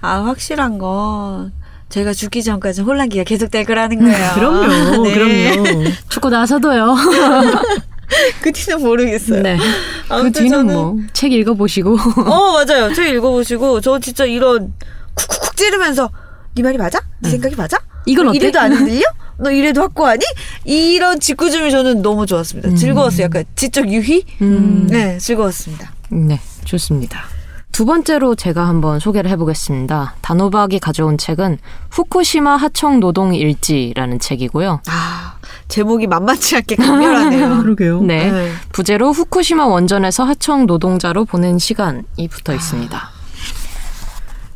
아, 확실한 건 제가 죽기 전까지 혼란기가 계속될 거라는 거예요. 그럼요, 네. 그럼요. 죽고 나서도요. *laughs* 그 뒤는 모르겠어요. 네. 그 아무튼 뒤는 저는- 뭐책 읽어보시고 어, 맞아요. 책 읽어보시고, 저 진짜 이런 쿡쿡쿡 찌르면서, 네 말이 맞아? 네 생각이 맞아? 이건 너 어때? 이래도 안 들려? *laughs* 너 이래도 확고하니? 이런 직구점이 저는 너무 좋았습니다. 즐거웠어요. 약간 지적 유희? 음. 네, 즐거웠습니다. 네, 좋습니다. 두 번째로 제가 한번 소개를 해보겠습니다. 단호박이 가져온 책은 후쿠시마 하청 노동 일지라는 책이고요. 아, 제목이 만만치 않게 강렬하네요. *laughs* 그러게요. 네. 네. 부제로 후쿠시마 원전에서 하청 노동자로 보낸 시간이 붙어 있습니다.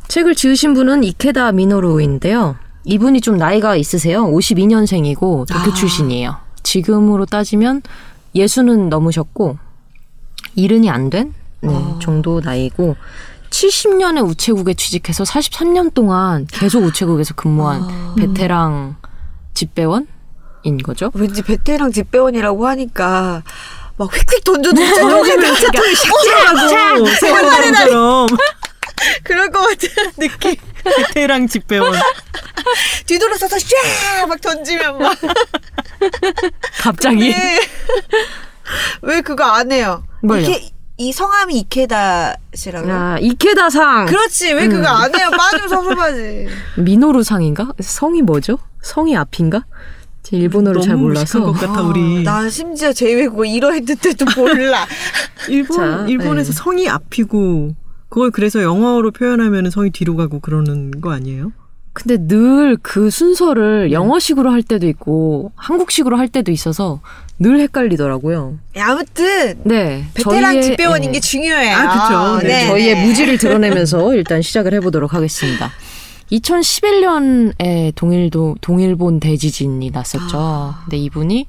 책을 지으신 분은 이케다 미노루인데요. 이분이 좀 나이가 있으세요. 52년생이고 도쿄 출신이에요. 지금으로 따지면 예수는 넘으셨고 일흔이 안 된 네, 정도 나이고 70년에 우체국에 취직해서 43년 동안 계속 우체국에서 근무한 베테랑 집배원인 거죠. 왠지 베테랑 집배원이라고 하니까, 막 휙휙 던져도 던지면 차통이 샥 하고 세월날처럼 그럴 것 같은 느낌. 베테랑 집배원. *laughs* 뒤돌아서서 샥막 던지면 막. 갑자기 네. 왜 그거 안 해요? 뭘요? 이케, 이 성함이 이케다시라고요? 아, 이케다상 그렇지. 왜 그거 안 해요? 빠지면 섭섭하지. *laughs* 미노루상인가? 성이 뭐죠? 성이 앞인가? 제 일본어를 잘 몰라서 것 같아 우리. 나 심지어 제외국어 이러했는데도 몰라. *laughs* 일본 자, 일본에서 네. 성이 앞이고 그걸 그래서 영어로 표현하면 성이 뒤로 가고 그러는 거 아니에요? 근데 늘 그 순서를 영어식으로 할 때도 있고 한국식으로 할 때도 있어서 늘 헷갈리더라고요. 아무튼 네, 베테랑 집배원인 네, 게 중요해요. 아, 그쵸. 네, 저희의 무지를 *laughs* 드러내면서 일단 시작을 해보도록 하겠습니다. 2011년에 동일도 동일본 대지진이 났었죠. 근데 이분이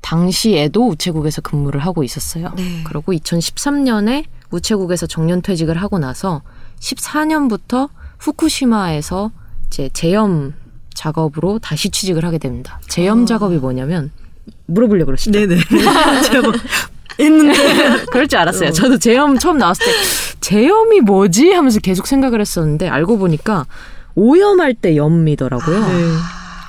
당시에도 우체국에서 근무를 하고 있었어요. 네. 그리고 2013년에 우체국에서 정년퇴직을 하고 나서 14년부터 후쿠시마에서 이제 제염 작업으로 다시 취직을 하게 됩니다. 제염 작업이 뭐냐면 물어보려고 그러시죠? 네네. *laughs* 제가 뭐 했는데 *laughs* 그럴 줄 알았어요. 저도 제염 처음 나왔을 때 제염이 뭐지 하면서 계속 생각을 했었는데 알고 보니까 오염할 때 염이더라고요. 네.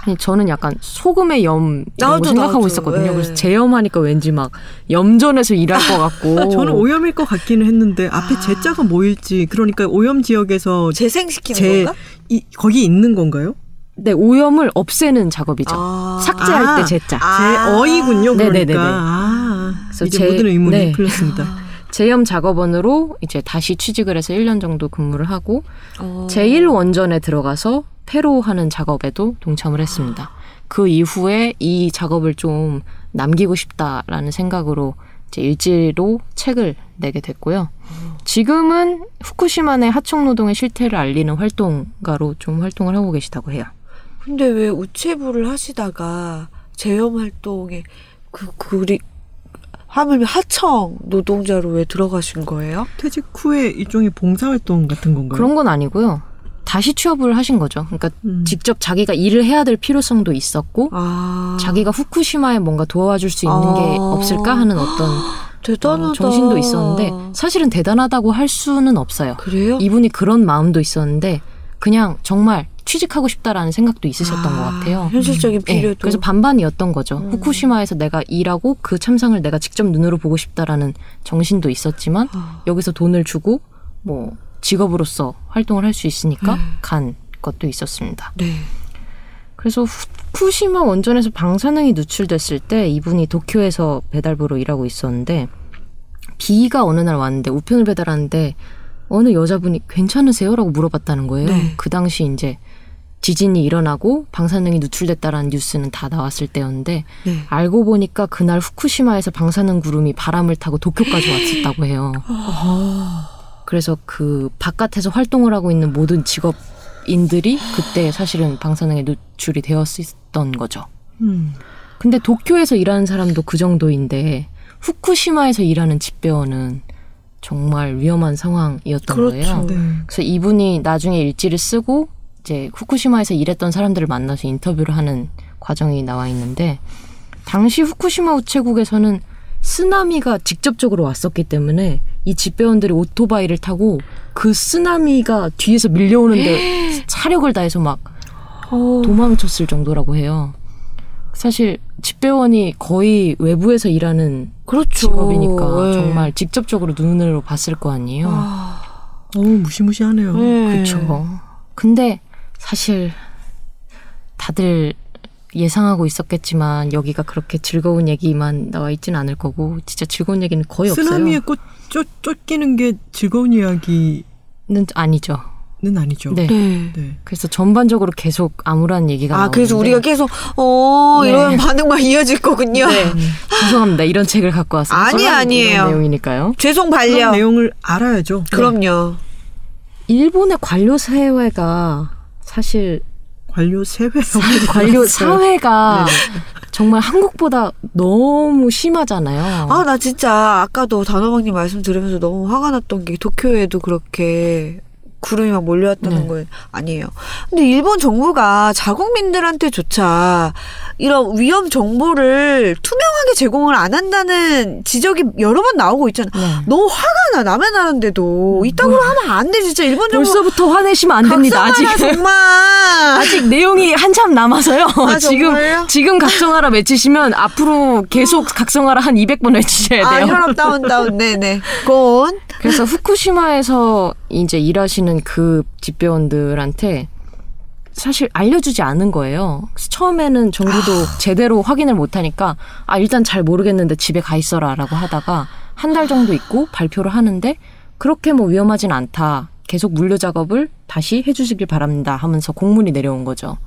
아니, 저는 약간 소금의 염 이런 거 생각하고 나도. 있었거든요. 네. 그래서 제염하니까 왠지 막 염전에서 일할 것 같고. *laughs* 저는 오염일 것 같기는 했는데 앞에 제자가 뭐일지 그러니까 오염 지역에서 재생시키는 제 건가? 이, 거기 있는 건가요? 네, 오염을 없애는 작업이죠. 아. 삭제할 아. 때 제자. 아. 제 어이군요. 그러니까 네네네네. 아 그래서 이제 제- 모든 의문이 네. 풀렸습니다. *laughs* 제염 작업원으로 이제 다시 취직을 해서 1년 정도 근무를 하고 어. 제1 원전에 들어가서 폐로 하는 작업에도 동참을 했습니다. 그 이후에 이 작업을 좀 남기고 싶다라는 생각으로 이제 일지로 책을 내게 됐고요. 지금은 후쿠시마 내 하청 노동의 실태를 알리는 활동가로 좀 활동을 하고 계시다고 해요. 근데 왜 우체부를 하시다가 재염 활동에 그 그리 하물며 하청 노동자로 왜 들어가신 거예요? 퇴직 후에 일종의 봉사활동 같은 건가요? 그런 건 아니고요. 다시 취업을 하신 거죠. 그러니까 음. 직접 자기가 일을 해야 될 필요성도 있었고 아. 자기가 후쿠시마에 뭔가 도와줄 수 있는 아. 게 없을까 하는 어떤 대단하다. 어, 정신도 있었는데 사실은 대단하다고 할 수는 없어요. 그래요? 이분이 그런 마음도 있었는데 그냥 정말 취직하고 싶다라는 생각도 있으셨던 것 같아요. 현실적인 예, 필요도. 그래서 반반이었던 거죠. 음. 후쿠시마에서 내가 일하고 그 참상을 내가 직접 눈으로 보고 싶다라는 정신도 있었지만 아. 여기서 돈을 주고 뭐 직업으로서 활동을 할 수 있으니까 음. 간 것도 있었습니다. 네. 그래서 후쿠시마 원전에서 방사능이 누출됐을 때 이분이 도쿄에서 배달부로 일하고 있었는데 비가 어느 날 왔는데 우편을 배달하는데 어느 여자분이 괜찮으세요?라고 물어봤다는 거예요. 네. 그 당시 이제 지진이 일어나고 방사능이 누출됐다라는 뉴스는 다 나왔을 때였는데 네. 알고 보니까 그날 후쿠시마에서 방사능 구름이 바람을 타고 도쿄까지 왔었다고 해요. 그래서 그 바깥에서 활동을 하고 있는 모든 직업인들이 그때 사실은 방사능에 노출이 되었었던 거죠. 음. 근데 도쿄에서 일하는 사람도 그 정도인데 후쿠시마에서 일하는 집배원은 정말 위험한 상황이었던 그렇죠. 거예요. 네. 그래서 이분이 나중에 일지를 쓰고 이제 후쿠시마에서 일했던 사람들을 만나서 인터뷰를 하는 과정이 나와 있는데 당시 후쿠시마 우체국에서는 쓰나미가 직접적으로 왔었기 때문에 이 집배원들이 오토바이를 타고 그 쓰나미가 뒤에서 밀려오는데 차력을 다해서 막 어. 도망쳤을 정도라고 해요. 사실 집배원이 거의 외부에서 일하는 그렇죠. 직업이니까 네. 정말 직접적으로 눈으로 봤을 거 아니에요. 아. 어우 무시무시하네요. 네. 그렇죠. 근데 사실 다들 예상하고 있었겠지만 여기가 그렇게 즐거운 얘기만 나와 있지는 않을 거고 진짜 즐거운 얘기는 거의 쓰나미에 없어요. 꽃 쫓, 쫓기는 게 즐거운 이야기는 는 아니죠. 아니죠. 네. 네. 네. 그래서 전반적으로 계속 암울한 얘기가 아, 나오는데 그래서 우리가 계속, 어, 네. 이런 반응만 이어질 거군요. 네. 죄송합니다. 이런 책을 갖고 왔어요. 아니, 아니에요. 내용이니까요. 죄송 그런 반려. 내용을 알아야죠. 그럼요. 일본의 관료 사회가 사실 관료 세회 관료 사회가 정말 한국보다 너무 심하잖아요. 아, 나 진짜 아까도 단호박님 말씀 들으면서 너무 화가 났던 게 도쿄에도 그렇게 구름이 막 몰려왔다는 네. 건 아니에요. 근데 일본 정부가 자국민들한테조차 이런 위험 정보를 투명하게 제공을 안 한다는 지적이 여러 번 나오고 있잖아. 네. 너무 화가 나 남의 나라인데도 이따구로 하면 안 돼 진짜 일본 정부 벌써부터 화내시면 안 됩니다. 아직 정말 *laughs* 아직 내용이 한참 남아서요. 아, *laughs* 지금? 지금 각성하라 외치시면 앞으로 계속 각성하라 한 200번 외치셔야 아 돼요. 혈압 다운 다운 *laughs* 네네 곤 그래서 후쿠시마에서 이제 일하시는 그 집배원들한테 사실 알려주지 않은 거예요. 처음에는 정부도 제대로 확인을 못하니까 아 일단 잘 모르겠는데 집에 가 있어라라고 하다가 한 달 정도 있고 발표를 하는데 그렇게 뭐 위험하진 않다. 계속 물류 작업을 다시 해주시길 바랍니다 하면서 공문이 내려온 거죠.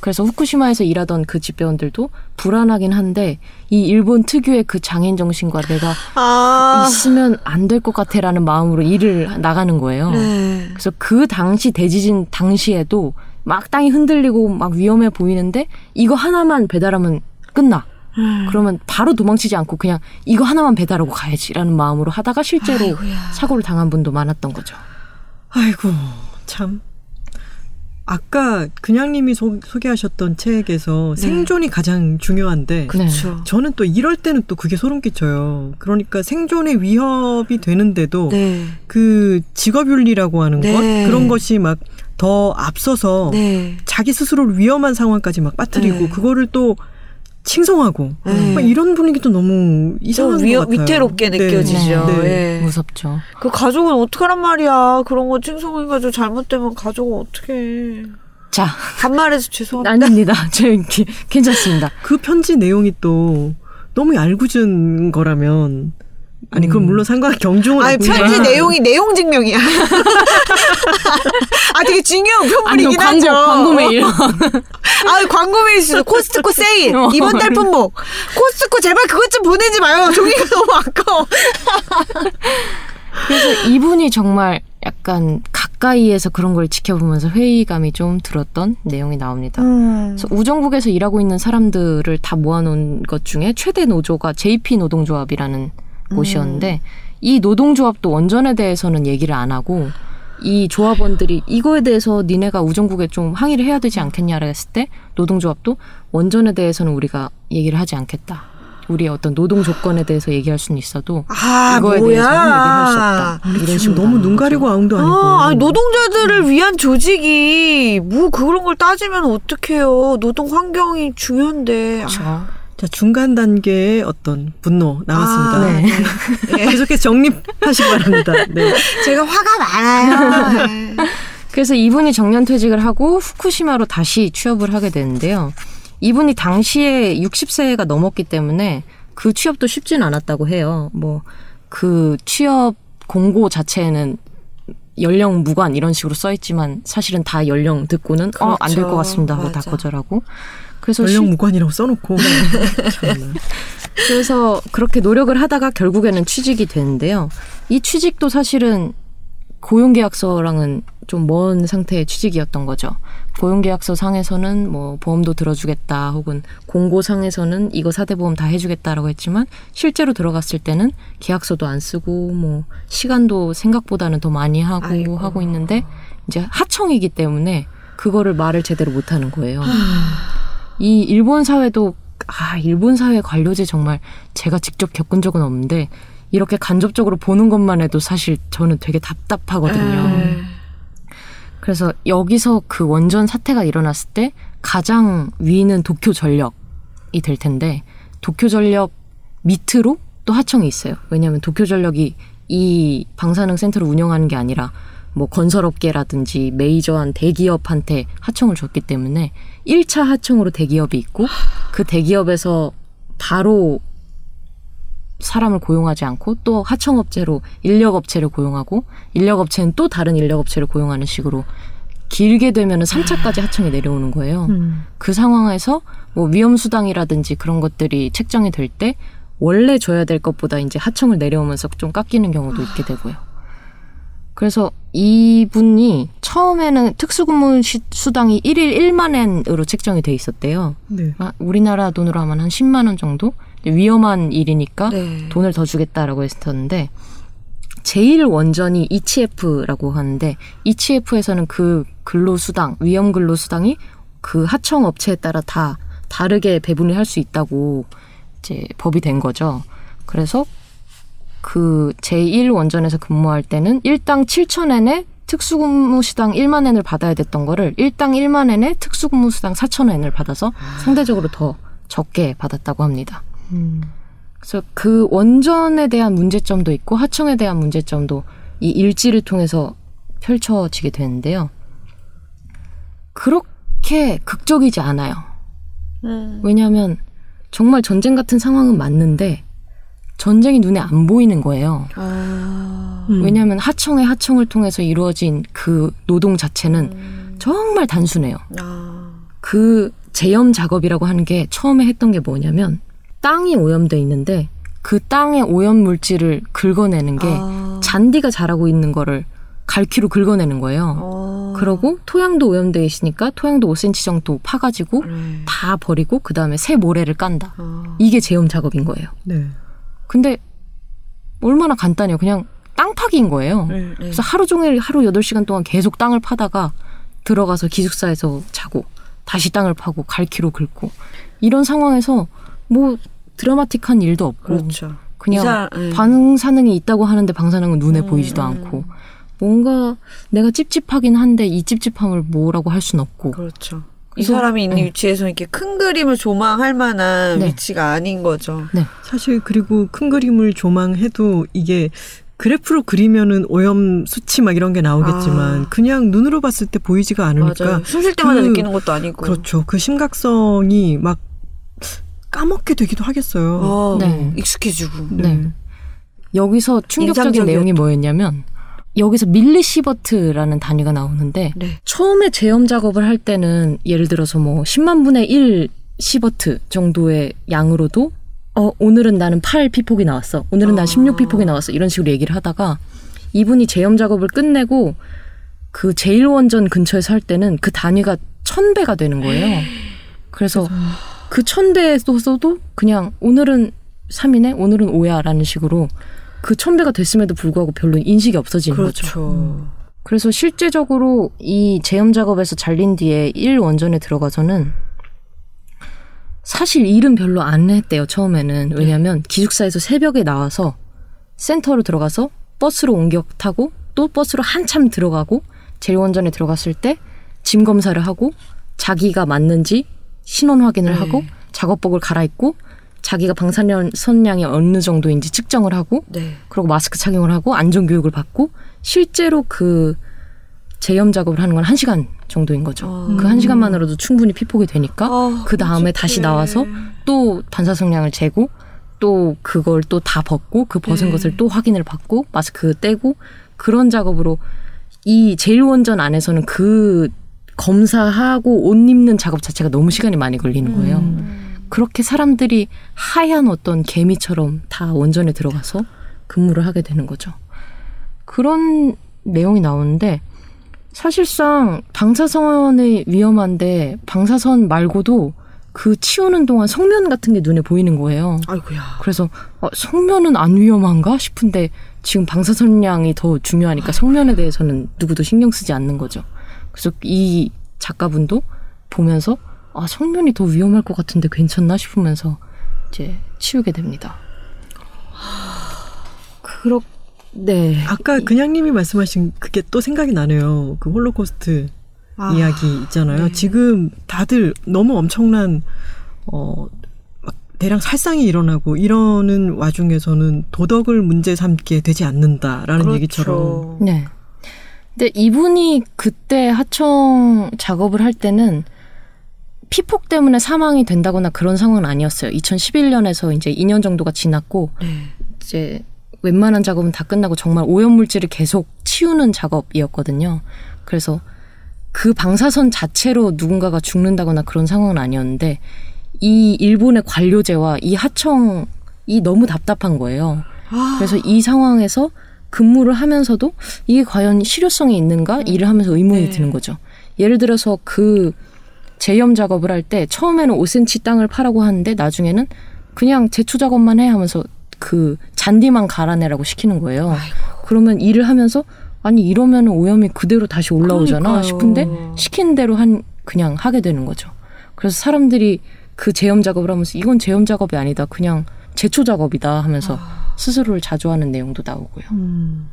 그래서 후쿠시마에서 일하던 그 집배원들도 불안하긴 한데 이 일본 특유의 그 장인 정신과 내가 아 있으면 안 될 것 같아라는 마음으로 일을 나가는 거예요. 네. 그래서 그 당시 대지진 당시에도 막 땅이 흔들리고 막 위험해 보이는데 이거 하나만 배달하면 끝나. 음. 그러면 바로 도망치지 않고 그냥 이거 하나만 배달하고 가야지라는 마음으로 하다가 실제로 아이고야. 사고를 당한 분도 많았던 거죠. 아이고 참. 아까 그냥님이 소, 소개하셨던 책에서 네. 생존이 가장 중요한데 그렇죠. 저는 또 이럴 때는 또 그게 소름 끼쳐요. 그러니까 생존의 위협이 되는데도 네. 그 직업윤리라고 하는 네. 것 그런 것이 막 더 앞서서 네. 자기 스스로를 위험한 상황까지 막 빠뜨리고 네. 그거를 또 칭송하고 네. 막 이런 분위기도 너무 좀 이상한 위험, 것 같아요. 위태롭게 네. 느껴지죠. 네. 예. 무섭죠. 그 가족은 어떡하란 말이야. 그런 거 칭송해가지고 잘못되면 가족은 어떡해. 자, 반말해서 죄송합니다. 아닙니다. *laughs* 저 기- 괜찮습니다. 그 편지 내용이 또 너무 얄궂은 거라면 아니 그건 물론 상관 경중은 아니 편지 내용이 내용 증명이야. *laughs* 아 되게 중요한 편물이긴 광고, 하죠. 광고 메일. 아 광고 메일 있어. 코스트코 세일 어. 이번 달 품목. 코스트코 제발 그것 좀 보내지 마요. 종이가 너무 아까워. *laughs* 그래서 이분이 정말 약간 가까이에서 그런 걸 지켜보면서 회의감이 좀 들었던 내용이 나옵니다. 음. 그래서 우정국에서 일하고 있는 사람들을 다 모아놓은 것 중에 최대 노조가 JP 노동조합이라는 곳이었는데 이 노동조합도 원전에 대해서는 얘기를 안 하고 이 조합원들이 이거에 대해서 니네가 우정국에 좀 항의를 해야 되지 않겠냐라 했을 때 노동조합도 원전에 대해서는 우리가 얘기를 하지 않겠다. 우리의 어떤 노동 조건에 대해서 얘기할 수는 있어도 아, 이거에 뭐야. 대해서는 얘기할 수 없다. 이런 지금 식으로 너무 눈. 가리고 아웅도 아니고. 아, 아니, 노동자들을 위한 조직이 뭐 그런 걸 따지면 어떡해요. 노동 환경이 중요한데. 그렇죠. 자 중간 단계의 어떤 분노 나왔습니다. 아, 네. 네. 계속해서 정립하시기 바랍니다. 네. 제가 화가 많아요. 네. *laughs* 그래서 이분이 정년 퇴직을 하고 후쿠시마로 다시 취업을 하게 되는데요. 이분이 당시에 60세가 넘었기 때문에 그 취업도 쉽진 않았다고 해요. 뭐 그 취업 공고 자체에는 연령 무관 이런 식으로 써 있지만 사실은 다 연령 듣고는 어안 될것 그렇죠. 같습니다 하고 다 맞아. 거절하고 그래서 전력 실- 무관이라고 써놓고. 참나. 그래서 그렇게 노력을 하다가 결국에는 취직이 되는데요. 이 취직도 사실은 고용계약서랑은 좀 먼 상태의 취직이었던 거죠. 고용계약서 상에서는 뭐 보험도 들어주겠다 혹은 공고상에서는 이거 사대보험 다 해주겠다라고 했지만 실제로 들어갔을 때는 계약서도 안 쓰고 뭐 시간도 생각보다는 더 많이 하고 아이고. 하고 있는데 이제 하청이기 때문에 그거를 말을 제대로 못 하는 거예요. 이 일본 사회도 아 일본 사회 관료제 정말 제가 직접 겪은 적은 없는데 이렇게 간접적으로 보는 것만 해도 사실 저는 되게 답답하거든요. 네. 그래서 여기서 그 원전 사태가 일어났을 때 가장 위는 도쿄 전력이 될 텐데 도쿄 전력 밑으로 또 하청이 있어요. 왜냐하면 도쿄 전력이 이 방사능 센터를 운영하는 게 아니라 뭐 건설업계라든지 메이저한 대기업한테 하청을 줬기 때문에 1차 하청으로 대기업이 있고 그 대기업에서 바로 사람을 고용하지 않고 또 하청업체로 인력업체를 고용하고 인력업체는 또 다른 인력업체를 고용하는 식으로 길게 되면은 3차까지 하청이 내려오는 거예요. 음. 그 상황에서 뭐 위험수당이라든지 그런 것들이 책정이 될 때 원래 줘야 될 것보다 이제 하청을 내려오면서 좀 깎이는 경우도 있게 되고요. 그래서 이분이 처음에는 특수근무 시- 수당이 1일 1만 엔으로 책정이 돼 있었대요. 네. 아, 우리나라 돈으로 하면 한 10만 원 정도? 위험한 일이니까 네. 돈을 더 주겠다라고 했었는데 제일 원전이 ECF라고 하는데 ECF에서는 그 근로수당, 위험 근로수당이 그 하청 업체에 따라 다 다르게 배분을 할 수 있다고 이제 법이 된 거죠. 그래서 그 제1 원전에서 근무할 때는 일당 7천엔에 특수근무수당 1만 엔을 받아야 됐던 거를 일당 1만 엔에 특수근무수당 4천 엔을 받아서 상대적으로 더 적게 받았다고 합니다. 음. 그래서 그 원전에 대한 문제점도 있고 하청에 대한 문제점도 이 일지를 통해서 펼쳐지게 되는데요. 그렇게 극적이지 않아요. 음. 왜냐하면 정말 전쟁 같은 상황은 맞는데 전쟁이 눈에 안 보이는 거예요. 아. 음. 왜냐하면 하청의 하청을 통해서 이루어진 그 노동 자체는 정말 단순해요. 아. 그 제염 작업이라고 하는 게 처음에 했던 게 뭐냐면 땅이 오염돼 있는데 그 땅의 오염 물질을 긁어내는 게 아. 잔디가 자라고 있는 거를 갈퀴로 긁어내는 거예요. 어. 그러고 토양도 오염돼 있으니까 토양도 5cm 정도 파가지고 네. 다 버리고 그 다음에 새 모래를 깐다. 아. 이게 제염 작업인 거예요. 네. 근데 얼마나 간단해요. 그냥 땅 파기인 거예요. 네, 네. 그래서 하루 종일 하루 8시간 동안 계속 땅을 파다가 들어가서 기숙사에서 자고 다시 땅을 파고 갈퀴로 긁고 이런 상황에서 뭐 드라마틱한 일도 없고 그렇죠. 그냥 이사- 네. 방사능이 있다고 하는데 방사능은 눈에 음, 보이지도 음. 않고 뭔가 내가 찝찝하긴 한데 이 찝찝함을 뭐라고 할 순 없고 그렇죠. 이 사람이 있는 네. 위치에서 이렇게 큰 그림을 조망할 만한 네. 위치가 아닌 거죠. 사실 그리고 큰 그림을 조망해도 이게 그래프로 그리면은 오염 수치 막 이런 게 나오겠지만 아. 그냥 눈으로 봤을 때 보이지가 않으니까. 숨 쉴 때마다 그- 느끼는 것도 아니고. 그렇죠. 그 심각성이 막 까먹게 되기도 하겠어요. 어, 네. 익숙해지고. 네. 여기서 충격적인. 내용이 뭐였냐면 여기서 밀리시버트라는 단위가 나오는데 네. 처음에 제염 작업을 할 때는 예를 들어서 뭐 10만 분의 1 시버트 정도의 양으로도 어 오늘은 나는 8 피폭이 나왔어. 오늘은 난16 피폭이 나왔어. 이런 식으로 얘기를 하다가 이분이 제염 작업을 끝내고 그 제1원전 근처에서 할 때는 그 단위가 1000배가 되는 거예요. 그래서 그 1000배에서도 그냥 오늘은 3이네, 오늘은 5야라는 식으로 그 1000배가 됐음에도 불구하고 별로 인식이 없어지는 거죠. 그렇죠. 그래서 실제적으로 이 제염 작업에서 잘린 뒤에 1 원전에 들어가서는 사실 일은 별로 안 했대요, 처음에는. 왜냐면 기숙사에서 새벽에 나와서 센터로 들어가서 버스로 옮겨 타고 또 버스로 한참 들어가고 제일원전에 들어갔을 때 짐 검사를 하고 자기가 맞는지 신원 확인을 네. 하고 작업복을 갈아입고 자기가 방사선량이 어느 정도인지 측정을 하고 네. 그리고 마스크 착용을 하고 안전 교육을 받고 실제로 그 제염 작업을 하는 건 한 시간 정도인 거죠. 어. 그한 시간만으로도 충분히 피폭이 되니까 아, 그 다음에 다시. 나와서 또 반사 성량을 재고 또 그걸 또 다 벗고 그 벗은 네. 것을 또 확인을 받고 마스크 떼고 그런 작업으로 이 제일 원전 안에서는 그 검사하고 옷 입는 작업 자체가 너무 시간이 많이 걸리는 거예요. 음. 그렇게 사람들이 하얀 어떤 개미처럼 다 원전에 들어가서 근무를 하게 되는 거죠. 그런 내용이 나오는데 사실상 방사선이 위험한데 방사선 말고도 그 치우는 동안 성면 같은 게 눈에 보이는 거예요. 아이고야. 그래서 어, 성면은 안 위험한가 싶은데 지금 방사선량이 더 중요하니까 성면에 대해서는 누구도 신경 쓰지 않는 거죠. 그래서 이 작가분도 보면서 아 성면이 더 위험할 것 같은데 괜찮나 싶으면서 이제 치우게 됩니다. 그렇 네. 아까 그냥님이 말씀하신 그게 또 생각이 나네요. 그 홀로코스트 아, 이야기 있잖아요. 네. 지금 다들 너무 엄청난 어막 대량 살상이 일어나고 이러는 와중에서는 도덕을 문제 삼게 되지 않는다라는 그렇죠. 얘기처럼 네. 근데 이분이 그때 하청 작업을 할 때는 피폭 때문에 사망이 된다거나 그런 상황은 아니었어요. 2011년에서 이제 2년 정도가 지났고 네. 이제 웬만한 작업은 다 끝나고 정말 오염 물질을 계속 치우는 작업이었거든요. 그래서 그 방사선 자체로 누군가가 죽는다거나 그런 상황은 아니었는데 이 일본의 관료제와 이 하청이 너무 답답한 거예요. 아, 그래서 이 상황에서 근무를 하면서도 이게 과연 실효성이 있는가 일을 하면서 의문이 네. 드는 거죠. 예를 들어서 그 제염 작업을 할 때 처음에는 5cm 땅을 파라고 하는데 나중에는 그냥 제초 작업만 해 하면서 그 잔디만 갈아내라고 시키는 거예요. 그러면 일을 하면서 아니 이러면 오염이 그대로 다시 올라오잖아 그러니까요. 싶은데 시키는 대로 한 그냥 하게 되는 거죠. 그래서 사람들이 그 제염 작업을 하면서 이건 제염 작업이 아니다. 그냥 제초 작업이다 하면서 스스로를 자조하는 내용도 나오고요. 음.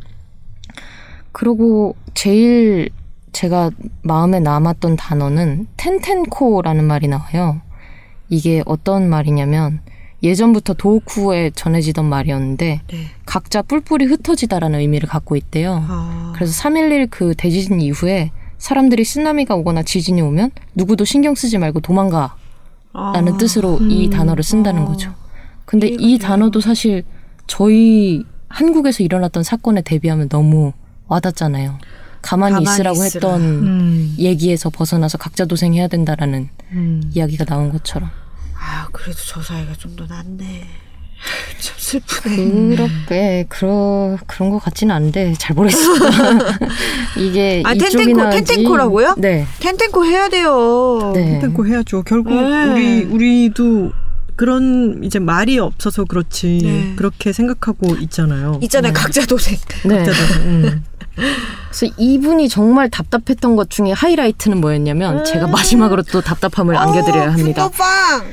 그리고 제일 제가 마음에 남았던 단어는 텐텐코라는 말이 나와요. 이게 어떤 말이냐면 예전부터 도쿠에 전해지던 말이었는데 네. 각자 뿔뿔이 흩어지다라는 의미를 갖고 있대요. 아, 그래서 3.11 그 대지진 이후에 사람들이 쓰나미가 오거나 지진이 오면 누구도 신경 쓰지 말고 도망가 라는 아, 뜻으로 이 단어를 쓴다는 아. 거죠. 근데 이. 단어도 사실 저희 한국에서 일어났던 사건에 대비하면 너무 와닿잖아요. 가만히, 가만히 있으라고 있으라. 했던 음. 얘기에서 벗어나서 각자 도생해야 된다라는 음. 이야기가 나온 것처럼. 아, 그래도 저 사이가 좀 더 낫네. *laughs* 참 슬프네. 그렇게 그러 그런 것 같지는 않은데 잘 모르겠습니다. *laughs* 이게 아, 이쪽이나 텐텐코, 텐텐코라고요? 네. 텐텐코 해야 돼요. 네. 땡고 해야죠. 결국 네. 우리 우리도 그런 이제 말이 없어서 그렇지 네. 그렇게 생각하고 있잖아요. 있잖아요, 각자 도생. *laughs* 네. 음. 그래서 이분이 정말 답답했던 것 중에 하이라이트는 뭐였냐면 제가 마지막으로 또 답답함을 안겨드려야 합니다. 어, 붕어빵!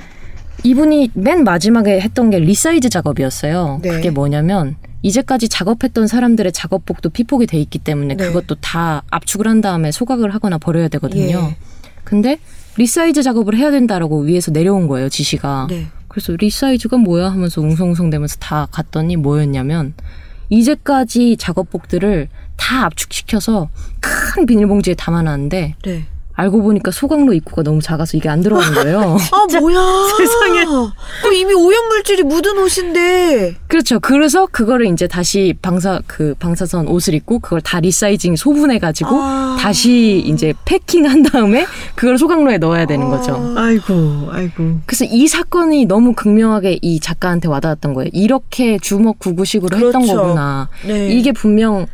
이분이 맨 마지막에 했던 게 resize 작업이었어요. 네. 그게 뭐냐면 이제까지 작업했던 사람들의 작업복도 피폭이 돼 있기 때문에 네. 그것도 다 압축을 한 다음에 소각을 하거나 버려야 되거든요. 예. 근데 resize 작업을 해야 된다라고 위에서 내려온 거예요, 지시가. 네. 그래서 resize가 뭐야 하면서 웅성웅성대면서 다 갔더니 뭐였냐면 이제까지 작업복들을 다 압축시켜서 큰 비닐봉지에 담아놨는데 네. 알고 보니까 소각로 입구가 너무 작아서 이게 안 들어간 거예요. *laughs* 아, *laughs* 뭐야. 세상에. 그 이미 오염 물질이 묻은 옷인데. 그렇죠. 그래서 그거를 이제 다시 방사 그 방사선 옷을 입고 그걸 다 resizing 소분해 가지고 아. 다시 이제 packing한 다음에 그걸 소각로에 넣어야 되는 거죠. 아이고, 아이고. 그래서 이 사건이 너무 극명하게 이 작가한테 와닿았던 거예요. 이렇게 주먹 구구식으로 했던 그렇죠. 거구나. 네. 이게 분명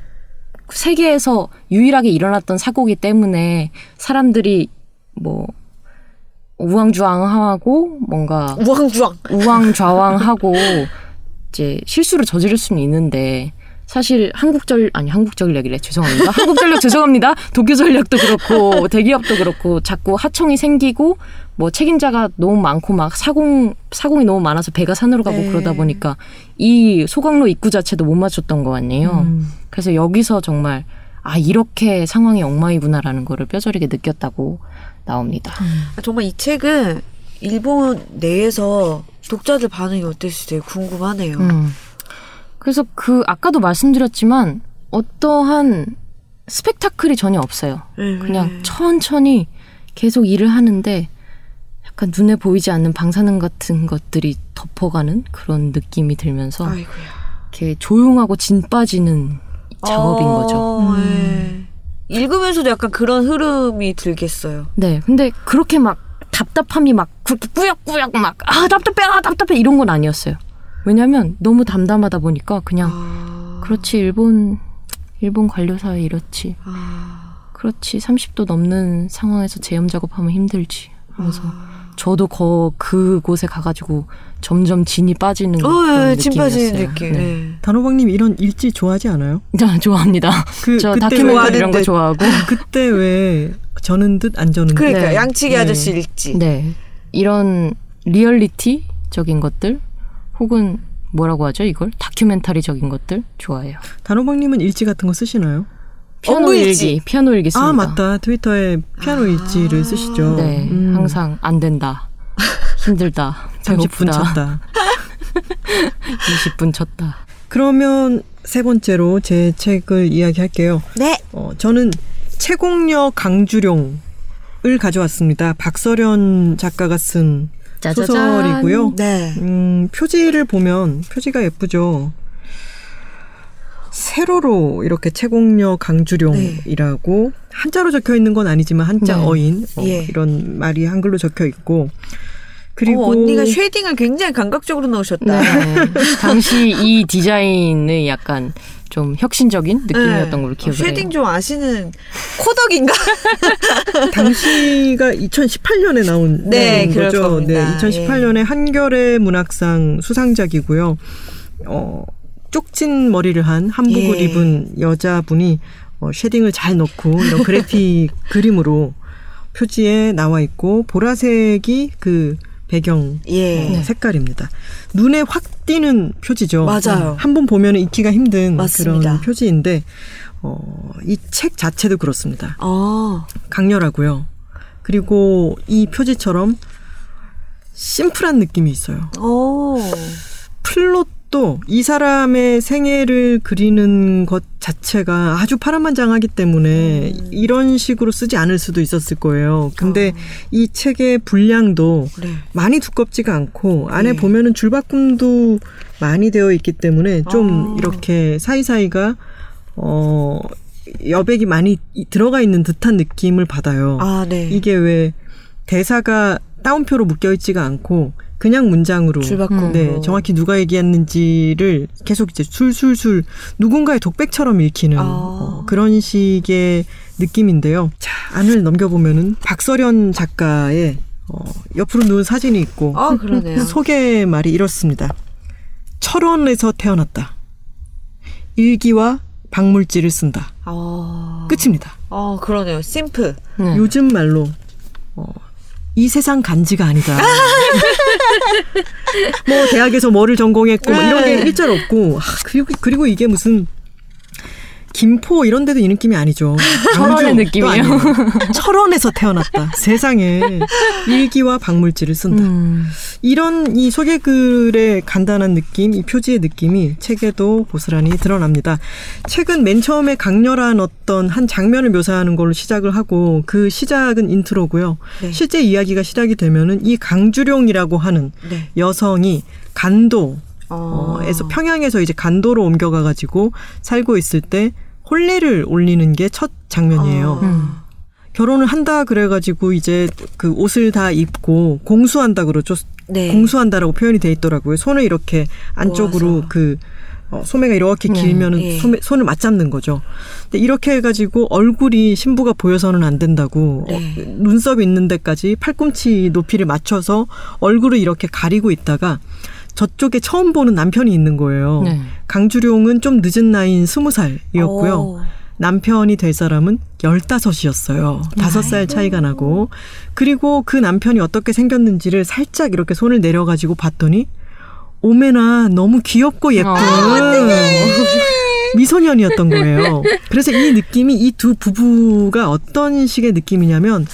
세계에서 유일하게 일어났던 사고기 때문에 사람들이 뭐 우왕좌왕하고 뭔가 우왕좌왕. 우왕좌왕하고 이제 실수를 저지를 수는 있는데 사실 한국전 아니 한국전력 이래 죄송합니다. 한국전력 *laughs* 죄송합니다. 도쿄전력도 그렇고 대기업도 그렇고 자꾸 하청이 생기고 뭐 책임자가 너무 많고 막 사공 사공이 너무 많아서 배가 산으로 가고 네. 그러다 보니까 이 소강로 입구 자체도 못 맞췄던 거 아니에요. 음. 그래서 여기서 정말 아 이렇게 상황이 엉망이구나라는 거를 뼈저리게 느꼈다고 나옵니다. 아, 정말 이 책은 일본 내에서 독자들 반응이 어땠을지 되게 궁금하네요. 음. 그래서 그 아까도 말씀드렸지만 어떠한 스펙타클이 전혀 없어요. 네. 그냥 천천히 계속 일을 하는데 약간 눈에 보이지 않는 방사능 같은 것들이 덮어가는 그런 느낌이 들면서 아이고야. 이렇게 조용하고 진 빠지는 작업인 어, 거죠. 네. 읽으면서도 약간 그런 흐름이 들겠어요. 네. 근데 그렇게 막 답답함이 막 그렇게 꾸역꾸역 막 아 답답해 아 답답해 이런 건 아니었어요. 왜냐하면 너무 담담하다 보니까 그냥 아, 그렇지 일본 일본 관료 사회 이렇지 아, 그렇지 30도 넘는 상황에서 제염 작업하면 힘들지 하면서 아. 저도 거 그곳에 가가지고 점점 진이 빠지는 어, 그런 예, 침 빠지는 느낌이었어요. 느낌. 네. 네. 단호박님 이런 일지 좋아하지 않아요? 자, 좋아합니다. 그 저 다큐멘터리 이런 거. 좋아하고. *laughs* 그때 왜 저는 듯 안 저는 듯 그러니까 네. 양치기 네. 아저씨 읽지. 네. 이런 리얼리티적인 것들 혹은 뭐라고 하죠 이걸 다큐멘터리적인 것들 좋아해요. 단호박님은 일지 같은 거 쓰시나요? 피아노 업무 일지. 일기, 피아노 일기 씁니다. 아 맞다 트위터에 피아노 일지를 쓰시죠. 네, 음. 항상 안 된다, *laughs* 힘들다, 30분 배고프다, 쳤다. *laughs* 20분 쳤다. 그러면 세 번째로 제 책을 이야기할게요. 네. 어, 저는 채공녀 강주룡을 가져왔습니다. 박서련 작가가 쓴 짜자잔. 소설이고요. 네. 음, 표지를 보면 표지가 예쁘죠. 세로로 이렇게 채공녀 강주룡이라고 한자로 적혀 있는 건 아니지만 한자 네. 어인 어, 예. 이런 말이 한글로 적혀 있고 그리고 어, 언니가 shading을 굉장히 감각적으로 넣으셨다. 네. 당시 이 디자인의 약간 좀 혁신적인 느낌이었던 네. 걸로 기억을 어, 해요. shading 좀 아시는 코덕인가? *laughs* 당시가 2018년에 나온 네, 거죠. 겁니다. 네, 2018년에 한겨레 문학상 수상작이고요. 어, 쪽진 머리를 한 한복을 예. 입은 여자분이 어, shading을 잘 넣고 이런 그래픽 *laughs* 그림으로 표지에 나와 있고 보라색이 그 배경 예. 어, 색깔입니다. 눈에 확 띄는 표지죠. 맞아요. 한 번 보면 잊기가 힘든 맞습니다. 그런 표지인데 어, 이 책 자체도 그렇습니다. 아, 강렬하고요. 그리고 이 표지처럼 심플한 느낌이 있어요. 오. 플롯도 이 사람의 생애를 그리는 것 자체가 아주 파란만장하기 때문에 음. 이런 식으로 쓰지 않을 수도 있었을 거예요. 근데 어. 이 책의 분량도 네. 많이 두껍지가 않고 안에 네. 보면은 줄바꿈도 많이 되어 있기 때문에 좀 아. 이렇게 사이사이가 어 여백이 많이 이- 들어가 있는 듯한 느낌을 받아요. 아, 네. 이게 왜 대사가 따옴표로 묶여 있지가 않고 그냥 문장으로 줄바꿈으로. 네, 정확히 누가 얘기했는지를 계속 이제 술술술 누군가의 독백처럼 읽히는 아. 어, 그런 식의 느낌인데요. 자, 안을 넘겨보면은 박서련 작가의 어, 옆으로 누운 사진이 있고 아, 그러네요. *laughs* 소개 말이 이렇습니다. 철원에서 태어났다. 일기와 박물지를 쓴다. 아, 끝입니다. 아, 그러네요. 심플. 네. 요즘 말로 어, 이 세상 간지가 아니다. *laughs* 뭐 대학에서 뭐를 전공했고 뭐 이런 게 네. 일절 없고 아, 그리고 그리고 이게 무슨 김포 이런 데도 이 느낌이 아니죠. *laughs* 철원의. 아니에요. *laughs* 철원에서 태어났다. 세상에 일기와 박물지를 쓴다. 음. 이런 이 소개글의 간단한 느낌, 이 표지의 느낌이 책에도 고스란히 드러납니다. 책은 맨 처음에 강렬한 어떤 한 장면을 묘사하는 걸로 시작을 하고 그 시작은 인트로고요. 네. 실제 이야기가 시작이 되면은 이 강주룡이라고 하는 네. 여성이 간도 어. 어, 에서 평양에서 이제 간도로 옮겨가 가지고 살고 있을 때 혼례를 올리는 게 첫 장면이에요. 아. 음. 결혼을 한다 그래가지고 이제 그 옷을 다 입고 공수한다 그러죠. 네. 공수한다라고 표현이 돼 있더라고요. 손을 이렇게 안쪽으로 모아서. 그 어, 소매가 이렇게 네, 길면은 예. 소매, 손을 맞잡는 거죠. 근데 이렇게 해가지고 얼굴이 신부가 보여서는 안 된다고 네. 어, 눈썹 있는 데까지 팔꿈치 높이를 맞춰서 얼굴을 이렇게 가리고 있다가 저쪽에 처음 보는 남편이 있는 거예요. 네. 강주룡은 좀 늦은 나이인 스무 살이었고요. 오. 남편이 될 사람은 열다섯이었어요. 다섯 살 차이가 나고. 그리고 그 남편이 어떻게 생겼는지를 살짝 이렇게 손을 내려가지고 봤더니, 오메나 너무 귀엽고 예쁜 미소년이었던 거예요. 그래서 이 느낌이 이 두 부부가 어떤 식의 느낌이냐면,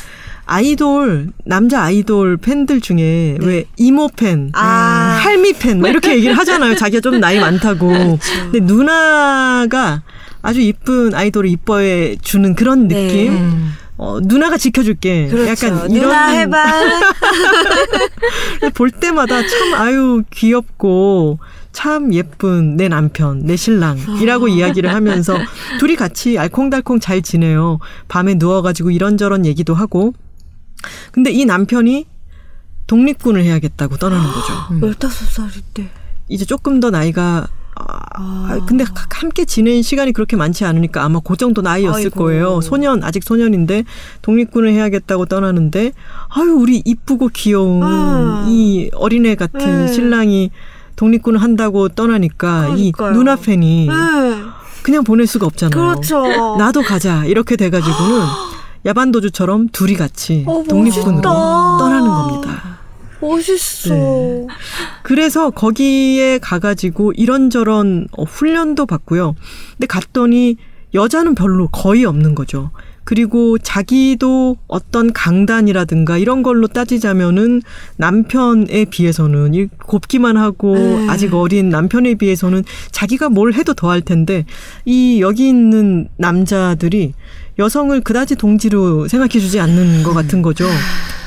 아이돌, 남자 아이돌 팬들 중에 왜 이모 팬, 아. 할미 팬, 뭐 이렇게 얘기를 하잖아요. 자기가 좀 나이 많다고. 근데 누나가 아주 이쁜 아이돌을 이뻐해 주는 그런 네. 느낌. 음. 어, 누나가 지켜줄게. 그렇죠. 약간 누나 이런 해봐. *laughs* 볼 때마다 참 아유 귀엽고 참 예쁜 내 남편, 내 신랑이라고 이야기를 하면서 둘이 같이 알콩달콩 잘 지내요. 밤에 누워가지고 이런저런 얘기도 하고. 근데 이 남편이 독립군을 해야겠다고 떠나는 거죠. *gasps* 열다섯 살일 때. 이제 조금 더 나이가 아, 근데 가- 함께 지낸 시간이 그렇게 많지 않으니까 아마 그 정도 나이였을 아이고. 거예요. 소년 아직 소년인데 독립군을 해야겠다고 떠나는데 아유 우리 이쁘고 귀여운 아. 이 어린애 같은 네. 신랑이 독립군을 한다고 떠나니까 이 그러니까요. 누나 팬이 네. 그냥 보낼 수가 없잖아요. 그렇죠. 나도 가자 이렇게 돼가지고는 *gasps* *gasps* 야반도주처럼 둘이 같이 어, 독립군으로. 떠나는 겁니다. 멋있어. 네. 그래서 거기에 가가지고 이런저런 어, 훈련도 받고요. 근데 갔더니 여자는 별로 거의 없는 거죠. 그리고 자기도 어떤 강단이라든가 이런 걸로 따지자면은 남편에 비해서는 이 곱기만 하고 네. 아직 어린 남편에 비해서는 자기가 뭘 해도 더 할 텐데 이 여기 있는 남자들이 여성을 그다지 동지로 생각해 주지 않는 것 같은 거죠.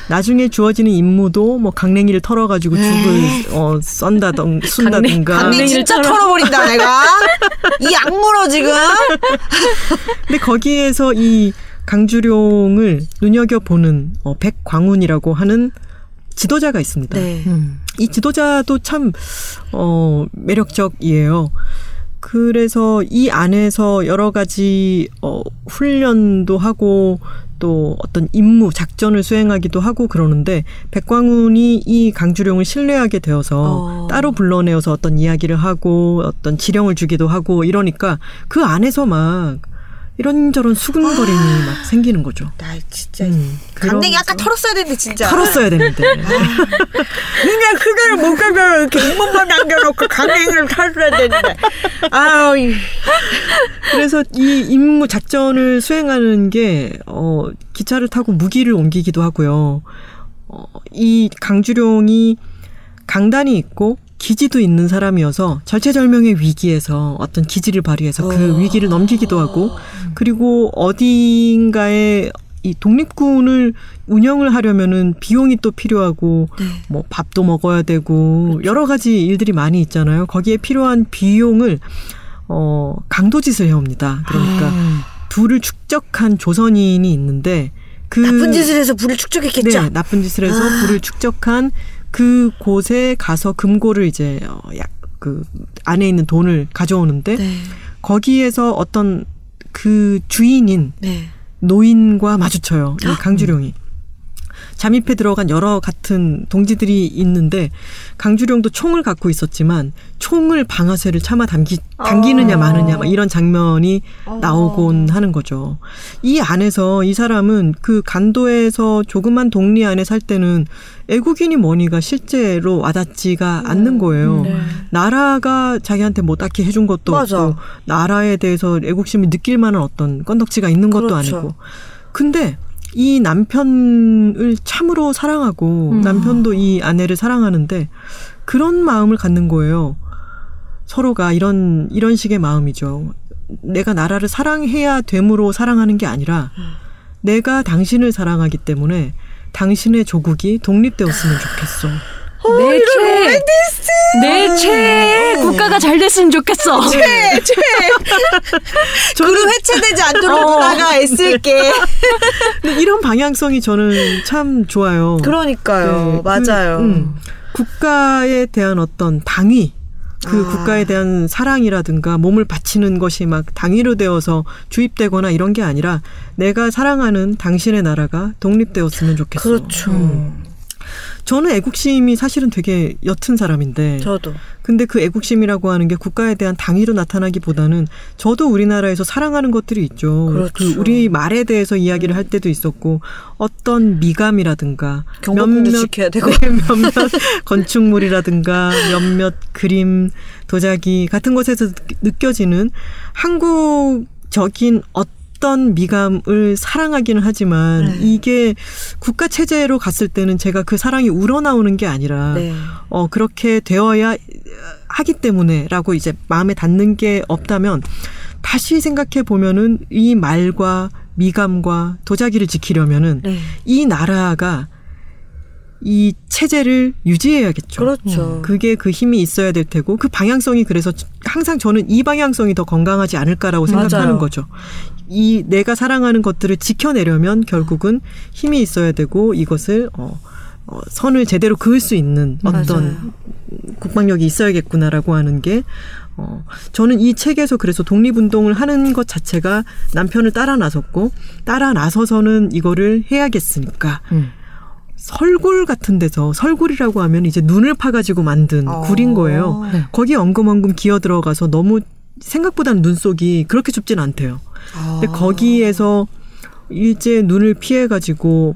나중에 주어지는 임무도 뭐 강냉이를 털어가지고 죽을 어, 썬다던 순다든가. 강냉이 진짜 털어. 털어버린다 내가. 이 악물어 지금. 근데 거기에서 이 강주룡을 눈여겨 보는 어, 백광운이라고 하는 지도자가 있습니다. 네. 음. 이 지도자도 참, 어, 매력적이에요. 그래서 이 안에서 여러 가지, 어, 훈련도 하고, 또 어떤 임무, 작전을 수행하기도 하고 그러는데, 백광운이 이 강주룡을 신뢰하게 되어서 어. 따로 불러내어서 어떤 이야기를 하고, 어떤 지령을 주기도 하고 이러니까 그 안에서 막 이런저런 수근거림이 막 생기는 거죠. 나 진짜 음, 강냉이 아까 털었어야 되는데 진짜. 털었어야 되는데. 그냥 그대를 못 가서 이렇게 입문만 남겨놓고 강냉이를 털어야 되는데. 아우 이- 그래서 이 임무 작전을 수행하는 게 어, 기차를 타고 무기를 옮기기도 하고요. 어, 이 강주룡이 강단이 있고 기지도 있는 사람이어서 절체절명의 위기에서 어떤 기지를 발휘해서 그 어. 위기를 넘기기도 하고 그리고 어딘가에 이 독립군을 운영을 하려면은 비용이 또 필요하고 네. 뭐 밥도 먹어야 되고 여러 가지 일들이 많이 있잖아요. 거기에 필요한 비용을 어 강도짓을 해옵니다. 그러니까 아. 둘을 축적한 조선인이 있는데 그 나쁜 짓을 해서 불을 축적했겠죠. 네, 나쁜 짓을 해서 아. 불을 축적한 그 곳에 가서 금고를 이제 어, 약그 안에 있는 돈을 가져오는데 네. 거기에서 어떤 그 주인인 네. 노인과 마주쳐요. 이 강주룡이. 잠입해 들어간 여러 같은 동지들이 있는데 강주룡도 총을 갖고 있었지만 총을 방아쇠를 차마 당기, 당기느냐 어. 마느냐 막 이런 장면이 나오곤 하는 거죠. 이 안에서 이 사람은 그 간도에서 조그만 동리 안에 살 때는 애국인이 뭐니가 실제로 와닿지가 않는 거예요. 네. 나라가 자기한테 뭐 딱히 해준 것도 맞아. 없고 나라에 대해서 애국심을 느낄 만한 어떤 건덕지가 있는 것도 그렇죠. 아니고 근데 이 남편을 참으로 사랑하고 음. 남편도 이 아내를 사랑하는데 그런 마음을 갖는 거예요. 서로가 이런 이런 식의 마음이죠. 내가 나라를 사랑해야 됨으로 사랑하는 게 아니라 내가 당신을 사랑하기 때문에 당신의 조국이 독립되었으면 좋겠어. 내 최, 내최 국가가 잘 됐으면 좋겠어. *laughs* 그룹 해체되지 않도록 어. 누나가 애쓸게. *laughs* 근데 이런 방향성이 저는 참 좋아요. 그러니까요. 네, 맞아요. 그, 음, 국가에 대한 어떤 당위, 그 아. 국가에 대한 사랑이라든가 몸을 바치는 것이 막 당위로 되어서 주입되거나 이런 게 아니라 내가 사랑하는 당신의 나라가 독립되었으면 좋겠어. 그렇죠. 음. 저는 애국심이 사실은 되게 옅은 사람인데 저도. 근데 그 애국심이라고 하는 게 국가에 대한 당위로 나타나기보다는 저도 우리나라에서 사랑하는 것들이 있죠. 그렇죠. 그 우리 말에 대해서 이야기를 할 때도 있었고 어떤 미감이라든가 경복궁도 지켜야 되고. 네, 몇몇 *laughs* 건축물이라든가 몇몇 그림, 도자기 같은 것에서 느- 느껴지는 한국적인 어떤 미감을 사랑하기는 하지만 네. 이게 국가 체제로 갔을 때는 제가 그 사랑이 우러나오는 게 아니라 네. 어, 그렇게 되어야 하기 때문에라고 이제 마음에 닿는 게 없다면 다시 생각해 보면은 이 말과 미감과 도자기를 지키려면은 네. 이 나라가 이 체제를 유지해야겠죠. 그렇죠. 그게 그 힘이 있어야 될 테고 그 방향성이 그래서 항상 저는 이 방향성이 더 건강하지 않을까라고 생각하는 맞아요. 거죠. 이 내가 사랑하는 것들을 지켜내려면 결국은 힘이 있어야 되고 이것을 어, 어, 선을 제대로 그을 수 있는 어떤 맞아요. 국방력이 있어야겠구나라고 하는 게 어, 저는 이 책에서 그래서 독립운동을 하는 것 자체가 남편을 따라 나섰고 따라 나서서는 이거를 해야겠으니까 음. 설굴 같은 데서 설굴이라고 하면 이제 눈을 파가지고 만든 어. 굴인 거예요. 네. 거기에 엉금엉금 기어 들어가서 너무 생각보다는 눈 속이 그렇게 좁진 않대요. 근데 아. 거기에서 일제 눈을 피해 가지고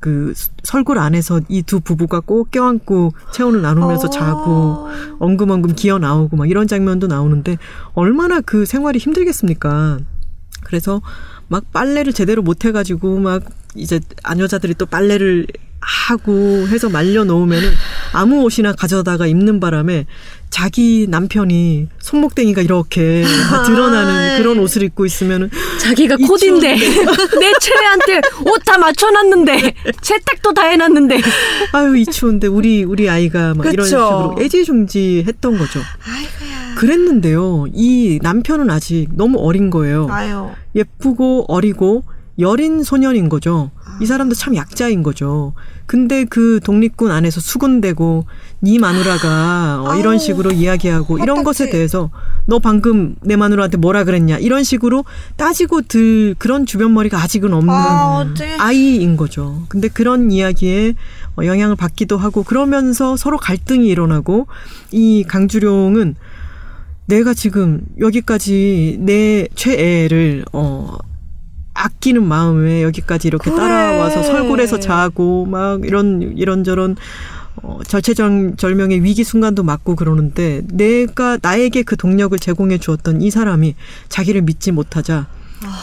그 설굴 안에서 이 두 부부가 꼭 껴안고 체온을 나누면서 어. 자고 엉금엉금 기어 나오고 막 이런 장면도 나오는데 얼마나 그 생활이 힘들겠습니까? 그래서 막 빨래를 제대로 못 해가지고 막 이제 아녀자들이 또 빨래를 하고 해서 말려 놓으면은 아무 옷이나 가져다가 입는 바람에 자기 남편이 손목댕이가 이렇게 다 *laughs* 드러나는 그런 옷을 입고 있으면은 자기가 이 코디인데 내 최애한테 옷 다 맞춰놨는데 *laughs* 세탁도 다 해놨는데 아유 이 추운데 우리 우리 아이가 막 이런 그쵸. 식으로 애지중지했던 거죠. 아이고야. 그랬는데요. 이 남편은 아직 너무 어린 거예요. 아유. 예쁘고 어리고 여린 소년인 거죠. 이 사람도 참 약자인 거죠. 근데 그 독립군 안에서 수군대고 네 마누라가 어, 이런 식으로 이야기하고 이런. 것에 대해서 너 방금 내 마누라한테 뭐라 그랬냐 이런 식으로 따지고 들 그런 주변 머리가 아직은 없는 아. 아이인 거죠. 근데 그런 이야기에 어, 영향을 받기도 하고 그러면서 서로 갈등이 일어나고 이 강주룡은 내가 지금 여기까지 내 최애를 어 아끼는 마음에 여기까지 이렇게 그래. 따라와서 설굴에서 자고 막 이런 이런저런 어, 절체절명의 위기 순간도 맞고 그러는데 내가 나에게 그 동력을 제공해 주었던 이 사람이 자기를 믿지 못하자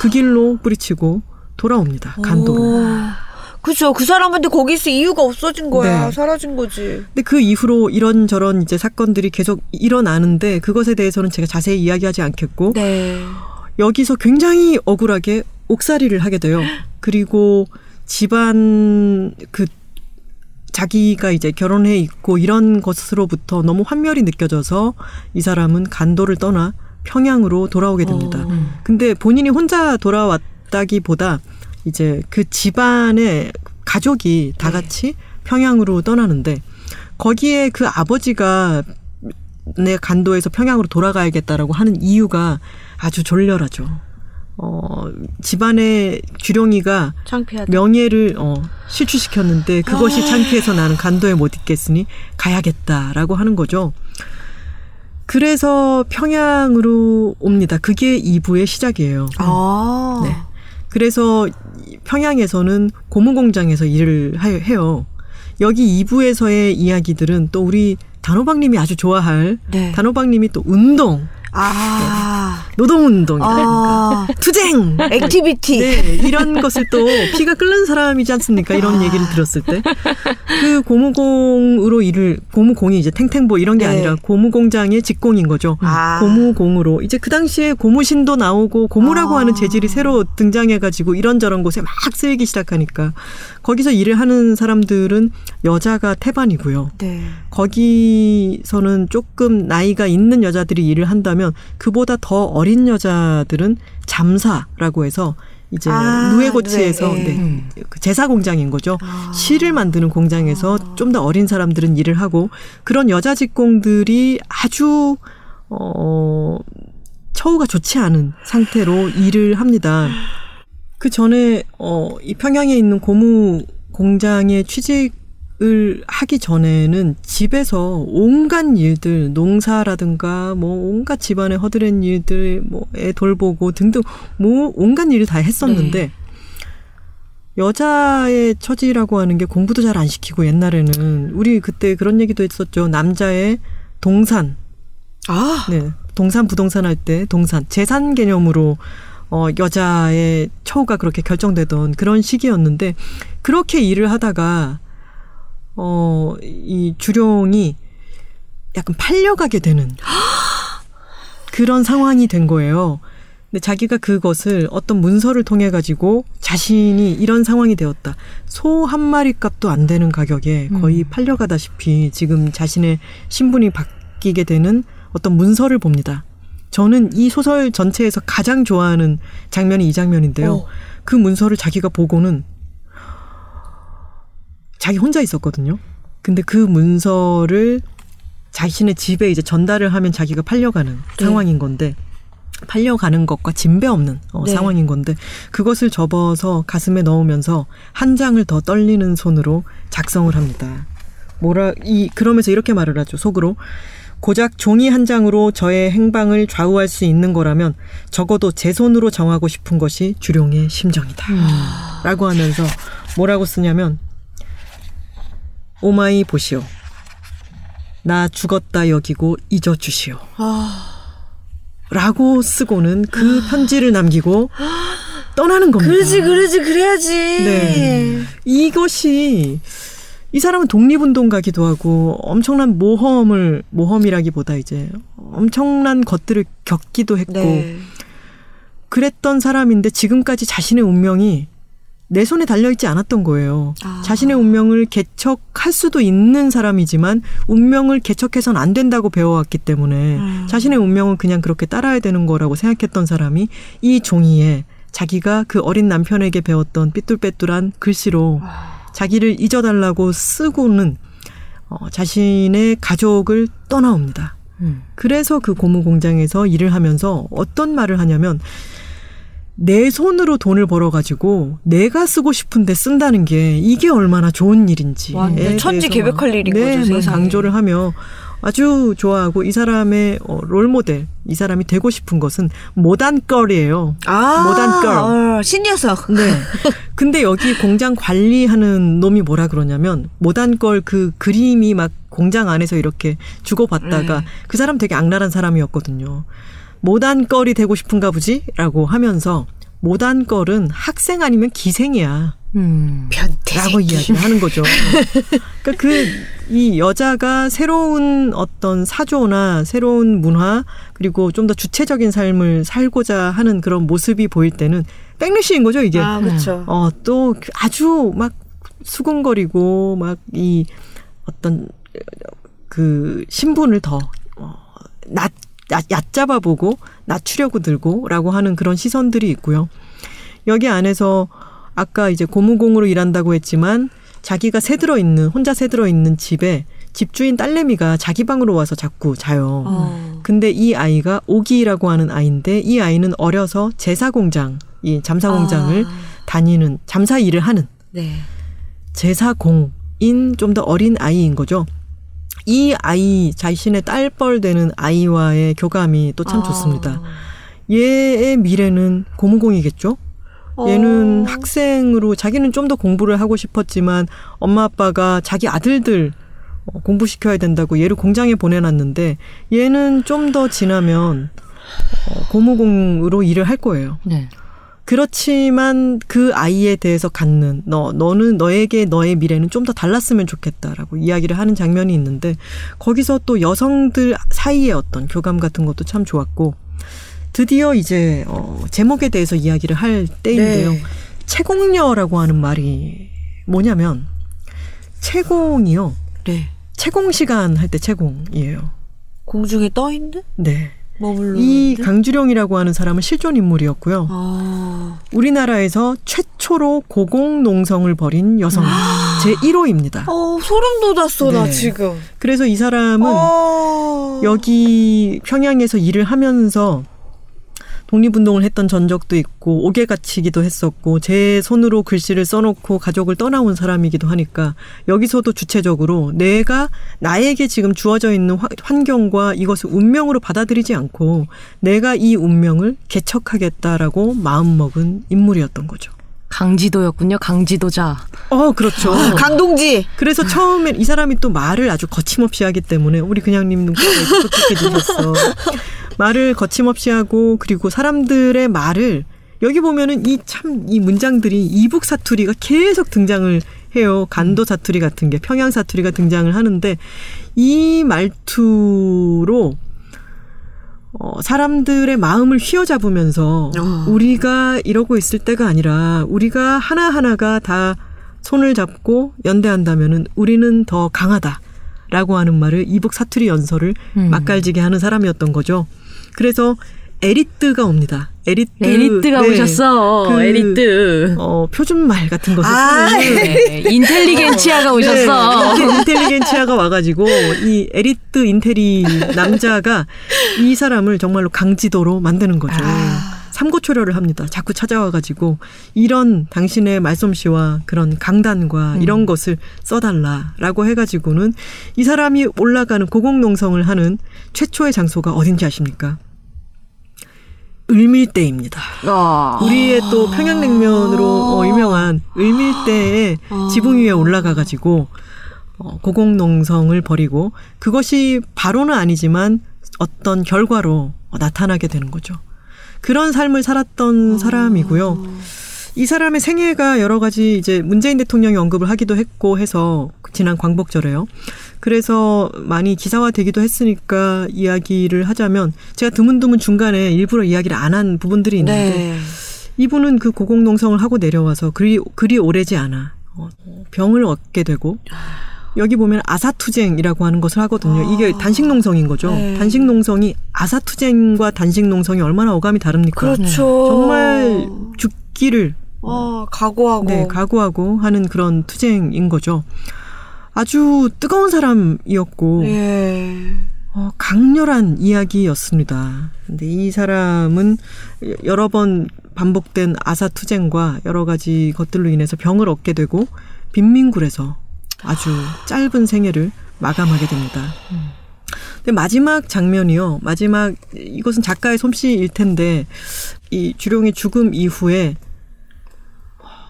그 길로 뿌리치고 돌아옵니다. 간도로. 오. 그죠. 그 사람한테 거기 있을 이유가 없어진 거야. 네. 사라진 거지. 근데 그 이후로 이런저런 이제 사건들이 계속 일어나는데 그것에 대해서는 제가 자세히 이야기하지 않겠고 네. 여기서 굉장히 억울하게 옥살이를 하게 돼요. 그리고 집안 그 자기가 이제 결혼해 있고 이런 것으로부터 너무 환멸이 느껴져서 이 사람은 간도를 떠나 평양으로 돌아오게 됩니다. 음. 근데 본인이 혼자 돌아왔다기보다 이제 그 집안의 가족이 다 같이 평양으로 떠나는데 거기에 그 아버지가 내 간도에서 평양으로 돌아가야겠다라고 하는 이유가 아주 졸렬하죠. 어, 집안의 주룡이가 창피하다. 명예를 어, 실추시켰는데 그것이 창피해서 나는 간도에 못 있겠으니 가야겠다라고 하는 거죠. 그래서 평양으로 옵니다. 그게 2부의 시작이에요. 아. 네. 그래서 평양에서는 고무공장에서 일을 하- 해요. 여기 2부에서의 이야기들은 또 우리 단호박님이 아주 좋아할 네. 단호박님이 또 운동, 아. 노동운동이라든가 아. 투쟁, activity. 네, 이런 것을 또 피가 끓는 사람이지 않습니까? 이런 얘기를 들었을 때. 그 고무공으로 일을, 고무공이 이제 탱탱볼 이런 게 네. 아니라 고무공장의 직공인 거죠. 아. 고무공으로. 이제 그 당시에 고무신도 나오고 고무라고 아. 하는 재질이 새로 등장해가지고 이런저런 곳에 막 쓰이기 시작하니까 거기서 일을 하는 사람들은 여자가 태반이고요. 네. 거기서는 조금 나이가 있는 여자들이 일을 한다면 그보다 더 어린 여자들은 잠사라고 해서 이제 아, 누에고치에서 네, 네, 네. 그 제사 공장인 거죠. 아. 실을 만드는 공장에서 좀더 어린 사람들은 일을 하고 그런 여자 직공들이 아주 어 처우가 좋지 않은 상태로 일을 합니다. *laughs* 그 전에 어 이 평양에 있는 고무 공장에 취직 을 하기 전에는 집에서 온갖 일들, 농사라든가 뭐 온갖 집안에 허드렛 일들, 뭐 애 돌보고 등등 뭐 온갖 일을 다 했었는데 네. 여자의 처지라고 하는 게 공부도 잘 안 시키고 옛날에는 우리 그때 그런 얘기도 했었죠. 남자의 동산, 아, 네, 동산 부동산 할 때 동산 재산 개념으로 어 여자의 처우가 그렇게 결정되던 그런 시기였는데 그렇게 일을 하다가 어 이 주룡이 약간 팔려가게 되는 *gasps* 그런 상황이 된 거예요. 근데 자기가 그것을 어떤 문서를 통해 가지고 자신이 이런 상황이 되었다. 소 한 마리 값도 안 되는 가격에 거의 팔려가다시피 지금 자신의 신분이 바뀌게 되는 어떤 문서를 봅니다. 저는 이 소설 전체에서 가장 좋아하는 장면이 이 장면인데요. 어. 그 문서를 자기가 보고는 자기 혼자 있었거든요. 근데 그 문서를 자신의 집에 이제 전달을 하면 자기가 팔려가는 네. 상황인 건데 팔려가는 것과 진배 없는 어, 네. 상황인 건데 그것을 접어서 가슴에 넣으면서 한 장을 더 떨리는 손으로 작성을 합니다. 뭐라 이 그러면서 이렇게 말을 하죠. 속으로 고작 종이 한 장으로 저의 행방을 좌우할 수 있는 거라면 적어도 제 손으로 정하고 싶은 것이 주룡의 심정이다. 라고 하면서 뭐라고 쓰냐면 오마이 보시오. 나 죽었다 여기고 잊어주시오. 아, 라고 쓰고는 그 편지를 남기고 떠나는 겁니다. 그러지, 그러지, 그래야지. 네. 이것이 이 사람은 독립운동가기도 하고 엄청난 모험을 모험이라기보다 이제 엄청난 것들을 겪기도 했고 네. 그랬던 사람인데 지금까지 자신의 운명이 내 손에 달려있지 않았던 거예요. 아. 자신의 운명을 개척할 수도 있는 사람이지만 운명을 개척해선 안 된다고 배워왔기 때문에 음. 자신의 운명은 그냥 그렇게 따라야 되는 거라고 생각했던 사람이 이 종이에 자기가 그 어린 남편에게 배웠던 삐뚤빼뚤한 글씨로 자기를 잊어달라고 쓰고는 어, 자신의 가족을 떠나옵니다. 음. 그래서 그 고무 공장에서 일을 하면서 어떤 말을 하냐면 내 손으로 돈을 벌어가지고 내가 쓰고 싶은데 쓴다는 게 이게 얼마나 좋은 일인지. 완전 천지 개벽할 일인 네, 거죠, 막 세상에. 강조를 하며 아주 좋아하고 이 사람의 어, 롤모델, 이 사람이 되고 싶은 것은 모단걸이에요. 아, 모단걸. 어, 신녀석. 네. *laughs* 근데 여기 공장 관리하는 놈이 뭐라 그러냐면 모단걸 그 그림이 막 공장 안에서 이렇게 주고받다가 네. 그 사람 되게 악랄한 사람이었거든요. 모단걸이 되고 싶은가 보지라고 하면서 모단걸은 학생 아니면 기생이야. 음. 변태. 라고 이야기를 하는 거죠. 그러니까 그 이 여자가 새로운 어떤 사조나 새로운 문화 그리고 좀 더 주체적인 삶을 살고자 하는 그런 모습이 보일 때는 백래시인 거죠 이게. 아, 그렇죠. 어, 또 아주 막 수근거리고 막 이 어떤 그 신분을 더 어, 낮, 낮, 얕잡아 보고 낮추려고 들고라고 하는 그런 시선들이 있고요. 여기 안에서 아까 이제 고무공으로 일한다고 했지만 자기가 새들어 있는 혼자 새들어 있는 집에 집주인 딸내미가 자기 방으로 와서 자꾸 자요. 어. 근데 이 아이가 오기라고 하는 아이인데 이 아이는 어려서 제사 공장, 이 잠사 공장을 아, 다니는 잠사 일을 하는 네. 제사 공인 좀 더 어린 아이인 거죠. 이 아이 자신의 딸뻘 되는 아이와의 교감이 또참 아. 좋습니다. 얘의 미래는 고무공이겠죠. 얘는 어. 학생으로 자기는 좀 더 공부를 하고 싶었지만 엄마 아빠가 자기 아들들 어, 공부시켜야 된다고 얘를 공장에 보내놨는데 얘는 좀 더 지나면 어, 고무공으로 일을 할 거예요. 네. 그렇지만 그 아이에 대해서 갖는 너 너는 너에게 너의 미래는 좀 더 달랐으면 좋겠다라고 이야기를 하는 장면이 있는데 거기서 또 여성들 사이의 어떤 교감 같은 것도 참 좋았고 드디어 이제 어 제목에 대해서 이야기를 할 때인데요. 네. 채공녀라고 하는 말이 뭐냐면 채공이요. 네. 채공 시간 할 때 채공이에요. 공중에 떠 있는? 네. 머물러. 이? 강주령이라고 하는 사람은 실존 인물이었고요. 아. 우리나라에서 최초로 고공 농성을 벌인 여성 *gasps* 제 1호입니다. 어, 소름 돋았어, 나 네. 지금. 그래서 이 사람은 어. 여기 평양에서 일을 하면서 독립운동을 했던 전적도 있고 옥에 갇히기도 했었고 제 손으로 글씨를 써놓고 가족을 떠나온 사람이기도 하니까 여기서도 주체적으로 내가 나에게 지금 주어져 있는 환경과 이것을 운명으로 받아들이지 않고 내가 이 운명을 개척하겠다라고 마음먹은 인물이었던 거죠. 강지도였군요. 강지도자. 어, 그렇죠. 아, 강동지. 그래서 처음엔 이 사람이 또 말을 아주 거침없이 하기 때문에 우리 그냥님 눈가에 똑똑해지셨어. 말을 거침없이 하고 그리고 사람들의 말을 여기 보면은 이참이 문장들이 이북 사투리가 계속 등장을 해요. 간도 사투리 같은 게 평양 사투리가 등장을 하는데 이 말투로 어, 사람들의 마음을 휘어잡으면서 어. 우리가 이러고 있을 때가 아니라 우리가 하나하나가 다 손을 잡고 연대한다면은 우리는 더 강하다 라고 하는 말을 이북 사투리 연설을 음. 맛깔지게 하는 사람이었던 거죠. 그래서 에리트가 옵니다. 에리트. 에리트가 네. 오셨어. 그, 에리트. 어, 표준말 같은 것을 아, 쓰는. 네. *laughs* 인텔리겐치아가 네. 오셨어. 네. 인텔리겐치아가 와가지고 이 에리트 인테리 남자가 이 사람을 정말로 강지도로 만드는 거죠. 아. 삼고초려를 합니다. 자꾸 찾아와가지고 이런 당신의 말솜씨와 그런 강단과 음. 이런 것을 써달라라고 해가지고는 이 사람이 올라가는 고공농성을 하는 최초의 장소가 어딘지 아십니까? 을밀대입니다. 아. 우리의 또 평양냉면으로 어, 유명한 을밀대에 아. 지붕 위에 올라가가지고 어, 고공농성을 벌이고 그것이 바로는 아니지만 어떤 결과로 어, 나타나게 되는 거죠. 그런 삶을 살았던 아. 사람이고요. 이 사람의 생애가 여러 가지 이제 문재인 대통령이 언급을 하기도 했고 해서 지난 광복절에요. 그래서 많이 기사화 되기도 했으니까 이야기를 하자면 제가 드문드문 중간에 일부러 이야기를 안 한 부분들이 있는데 네. 이분은 그 고공농성을 하고 내려와서 그리 그리 오래지 않아 어, 병을 얻게 되고 여기 보면 아사투쟁이라고 하는 것을 하거든요. 이게 단식 농성인 거죠. 네. 단식 농성이 아사투쟁과 단식 농성이 얼마나 어감이 다릅니까? 그렇죠. 정말 죽기를 어, 각오하고 네, 각오하고 하는 그런 투쟁인 거죠. 아주 뜨거운 사람이었고 예. 어, 강렬한 이야기였습니다. 근데 이 사람은 여러 번 반복된 아사 투쟁과 여러 가지 것들로 인해서 병을 얻게 되고 빈민굴에서 아주 짧은 생애를 마감하게 됩니다. 근데 마지막 장면이요. 마지막 이것은 작가의 솜씨일 텐데 이 주룡의 죽음 이후에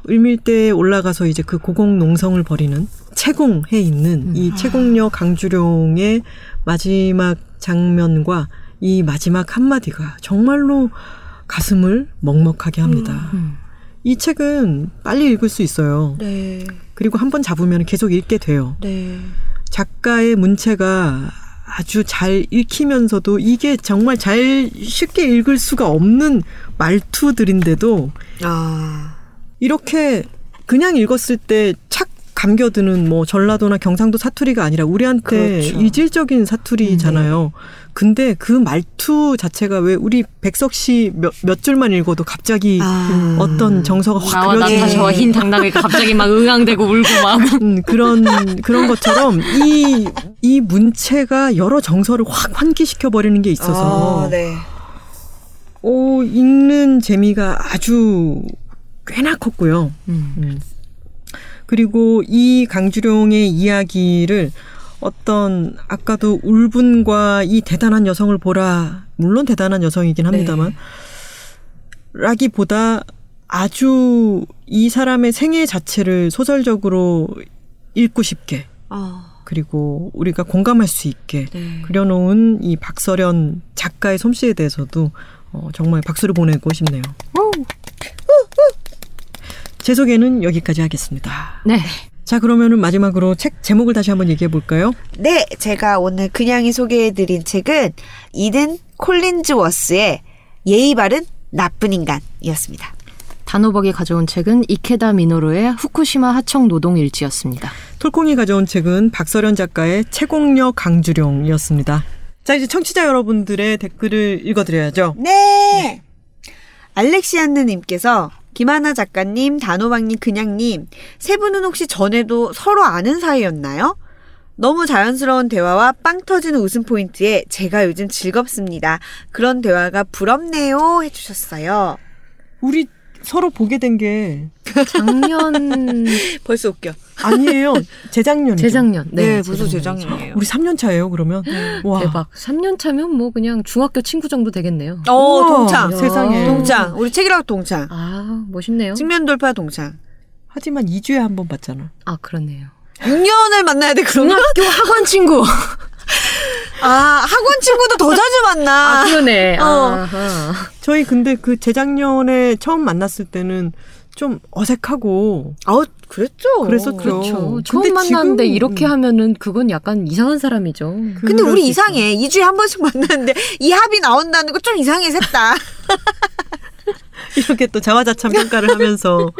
을밀대에 올라가서 이제 그 고공 농성을 벌이는 채공해 있는 음. 이 채공녀 강주룡의 마지막 장면과 이 마지막 한마디가 정말로 가슴을 먹먹하게 합니다. 음. 음. 이 책은 빨리 읽을 수 있어요. 네. 그리고 한 번 잡으면 계속 읽게 돼요. 네. 작가의 문체가 아주 잘 읽히면서도 이게 정말 잘 쉽게 읽을 수가 없는 말투들인데도 아. 이렇게 그냥 읽었을 때 착 감겨드는 뭐 전라도나 경상도 사투리가 아니라 우리한테 그렇죠. 이질적인 사투리잖아요. 네. 근데 그 말투 자체가 왜 우리 백석 씨몇 몇 줄만 읽어도 갑자기 아. 어떤 정서가 확 그려지는 나타샤와 흰 당나귀가 갑자기 막 응앙대고 울고 막 *laughs* 음, 그런 그런 것처럼 이 이 문체가 여러 정서를 확 환기시켜 버리는 게 있어서 아, 네. 오 읽는 재미가 아주 꽤나 컸고요. 음. 음. 그리고 이 강주룡의 이야기를 어떤 아까도 울분과 이 대단한 여성을 보라 물론 대단한 여성이긴 합니다만 네. 라기보다 아주 이 사람의 생애 자체를 소설적으로 읽고 싶게 어. 그리고 우리가 공감할 수 있게 네. 그려놓은 이 박서련 작가의 솜씨에 대해서도 어, 정말 박수를 보내고 싶네요. 오. 제 소개는 여기까지 하겠습니다. 네. 자, 그러면은 마지막으로 책 제목을 다시 한번 얘기해 볼까요? 네, 제가 오늘 그냥이 소개해 드린 책은 이든 콜린즈 워스의 예의 바른 나쁜 인간이었습니다. 단호박이 가져온 책은 이케다 미노루의 후쿠시마 하청 노동 일지였습니다. 톨콩이 가져온 책은 박서련 작가의 채공녀 강주룡이었습니다. 자, 이제 청취자 여러분들의 댓글을 읽어드려야죠. 네. 네. 알렉시안느님께서 김하나 작가님, 단호박님, 그냥님 세 분은 혹시 전에도 서로 아는 사이였나요? 너무 자연스러운 대화와 빵 터지는 웃음 포인트에 제가 요즘 즐겁습니다. 그런 대화가 부럽네요. 해주셨어요. 우리 서로 보게 된 게 작년 *laughs* 벌써 웃겨. 아니에요. 재작년이죠. 재작년. 네, 네, 벌써. 재작년이에요. 우리 3년 차예요, 그러면. 와. 대박. 3년 차면 뭐 그냥 중학교 친구 정도 되겠네요. 어, 우와, 동창. 세상에. 동창. 우리 책이라고 동창. 아, 멋있네요. 측면 돌파 동창. 하지만 2주에 한 번 봤잖아. 아, 그렇네요. 6년을 만나야 돼, 그러면? 중학교 학원 친구. *laughs* 아, 학원 친구도 더 자주 만나. 아, 그러네. 어. 아하. 저희 근데 그 재작년에 처음 만났을 때는 좀 어색하고 아우, 그랬죠. 그랬었죠. 그렇죠. 처음 만났는데 지금- 이렇게 하면은 그건 약간 이상한 사람이죠. 근데 우리 수 이상해. 2 주에 한 번씩 만났는데 이 합이 나온다는 거 좀 이상해, 셋 다. 이렇게 또 자화자찬 평가를 하면서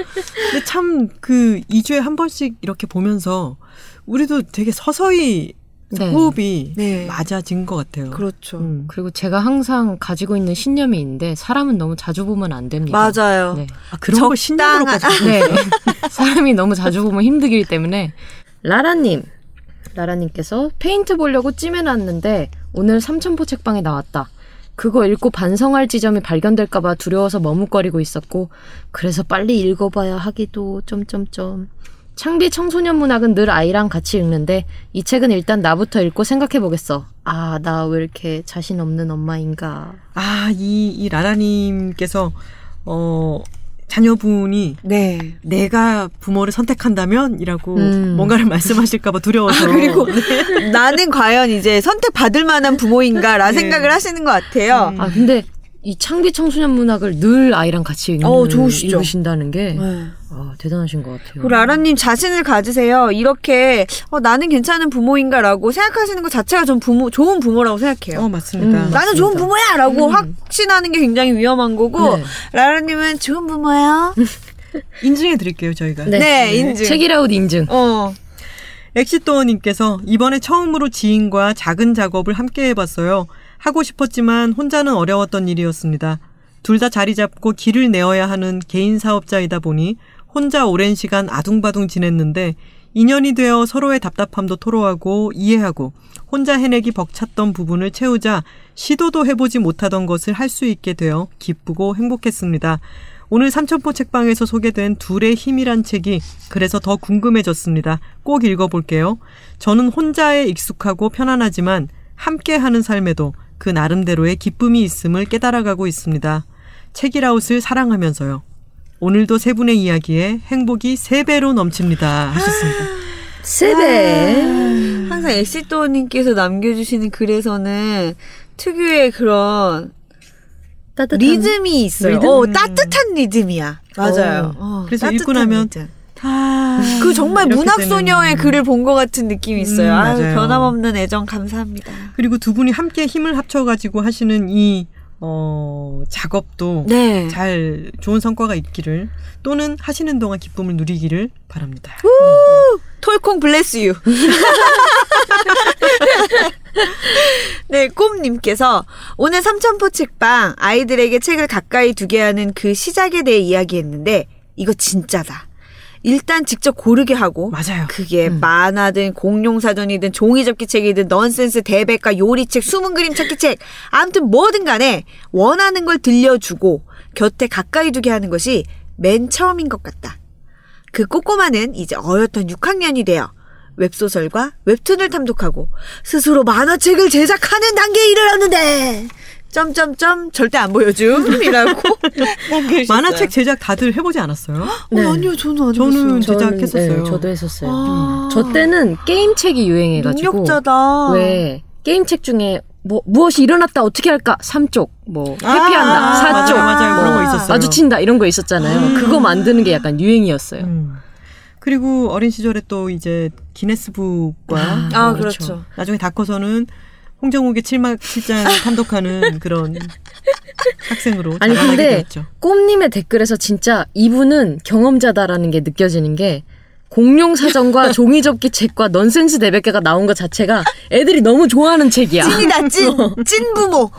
근데 참 그 2주에 한 번씩 이렇게 보면서 우리도 되게 서서히 네. 호흡이 네. 맞아진 것 같아요. 그렇죠. 음. 그리고 제가 항상 가지고 있는 신념이 있는데 사람은 너무 자주 보면 안 됩니다. 맞아요. 네. 아, 그런 걸 신념으로까지 적당한- 네. *laughs* 사람이 너무 자주 보면 힘들기 때문에. 라라님. 라라님께서 페인트 보려고 찜해놨는데 오늘 삼천포 책방에 나왔다. 그거 읽고 반성할 지점이 발견될까봐 두려워서 머뭇거리고 있었고 그래서 빨리 읽어봐야 하기도 점점점. 창비 청소년 문학은 늘 아이랑 같이 읽는데 이 책은 일단 나부터 읽고 생각해 보겠어. 아, 나 왜 이렇게 자신 없는 엄마인가. 아, 이, 이 라라님께서, 어, 자녀분이 네. 내가 부모를 선택한다면? 이라고 음. 뭔가를 말씀하실까봐 두려워서. 그리고 *laughs* 나는 과연 이제 선택받을 만한 부모인가라 네. 생각을 하시는 것 같아요. 음. 아 근데 이 창비 청소년 문학을 늘 아이랑 같이 읽는, 어, 좋으시죠. 읽으신다는 게 네. 아, 대단하신 것 같아요. 그리고 라라님 자신을 가지세요. 이렇게 어, 나는 괜찮은 부모인가라고 생각하시는 것 자체가 전 부모 좋은 부모라고 생각해요. 어, 맞습니다. 음. 나는 좋은 부모야라고 확신하는 게 굉장히 위험한 거고 네. 라라님은 좋은 부모예요. *laughs* 인증해 드릴게요, 저희가. 네, 인증. 책이라웃 인증. 어. 엑시도어님께서 이번에 처음으로 지인과 작은 작업을 함께 해봤어요. 하고 싶었지만 혼자는 어려웠던 일이었습니다. 둘 다 자리 잡고 길을 내어야 하는 개인 사업자이다 보니 혼자 오랜 시간 아둥바둥 지냈는데 인연이 되어 서로의 답답함도 토로하고 이해하고 혼자 해내기 벅찼던 부분을 채우자 시도도 해보지 못하던 것을 할 수 있게 되어 기쁘고 행복했습니다. 오늘 삼천포 책방에서 소개된 둘의 힘이란 책이 그래서 더 궁금해졌습니다. 꼭 읽어볼게요. 저는 혼자에 익숙하고 편안하지만 함께 하는 삶에도 그 나름대로의 기쁨이 있음을 깨달아가고 있습니다. 책이라웃을 사랑하면서요. 오늘도 세 분의 이야기에 행복이 세 배로 넘칩니다. 하셨습니다. 세배. 항상 엑시도어님께서 남겨주시는 글에서는 특유의 그런 따뜻한 리듬이 있어요. 리듬? 어, 따뜻한 리듬이야. 맞아요. 어, 그래서 읽고 나면 리듬. 아, 그 정말 문학 소녀의 글을 본 것 같은 느낌이 있어요. 음, 아유, 맞아요. 변함없는 애정 감사합니다. 그리고 두 분이 함께 힘을 합쳐가지고 하시는 이 어, 작업도 네. 잘 좋은 성과가 있기를 또는 하시는 동안 기쁨을 누리기를 바랍니다. 톨콩 블레스 유. *laughs* 네, 꼼님께서 오늘 삼천포 책방 아이들에게 책을 가까이 두게 하는 그 시작에 대해 이야기했는데 이거 진짜다. 일단 직접 고르게 하고 맞아요. 그게 음. 만화든 공룡사전이든 종이접기 책이든 넌센스 대백과 요리책 숨은 그림 찾기 책 아무튼 뭐든 간에 원하는 걸 들려주고 곁에 가까이 두게 하는 것이 맨 처음인 것 같다. 그 꼬꼬마는 이제 어엿한 6학년이 되어 웹소설과 웹툰을 탐독하고 스스로 만화책을 제작하는 단계에 이르렀는데 점점점 절대 안 보여줌이라고. *laughs* 만화책 제작 다들 해보지 않았어요? 어, 아니요 저는 안 저는 했어요. 제작했었어요. 네, 저도 했었어요. 아. 저 때는 게임 책이 유행해가지고 능력자다. 왜 게임 책 중에 뭐 무엇이 일어났다 어떻게 할까 3쪽 뭐 회피한다 아, 4쪽 맞아요, 맞아요. 그런 거 아. 있었어요. 마주친다 이런 거 있었잖아요. 그거 만드는 게 약간 유행이었어요. 음. 그리고 어린 시절에 또 이제 기네스북과 아 어, 그렇죠. 나중에 다 커서는 홍정욱의 칠막 칠장 *laughs* 탐독하는 그런 학생으로 아니, 근데 되었죠. 꼼님의 댓글에서 진짜 이분은 경험자다라는 게 느껴지는 게 공룡 사전과 *laughs* 종이접기 책과 넌센스 대백과가 나온 것 자체가 애들이 너무 좋아하는 책이야. 찐이다 찐. *laughs* 찐 부모.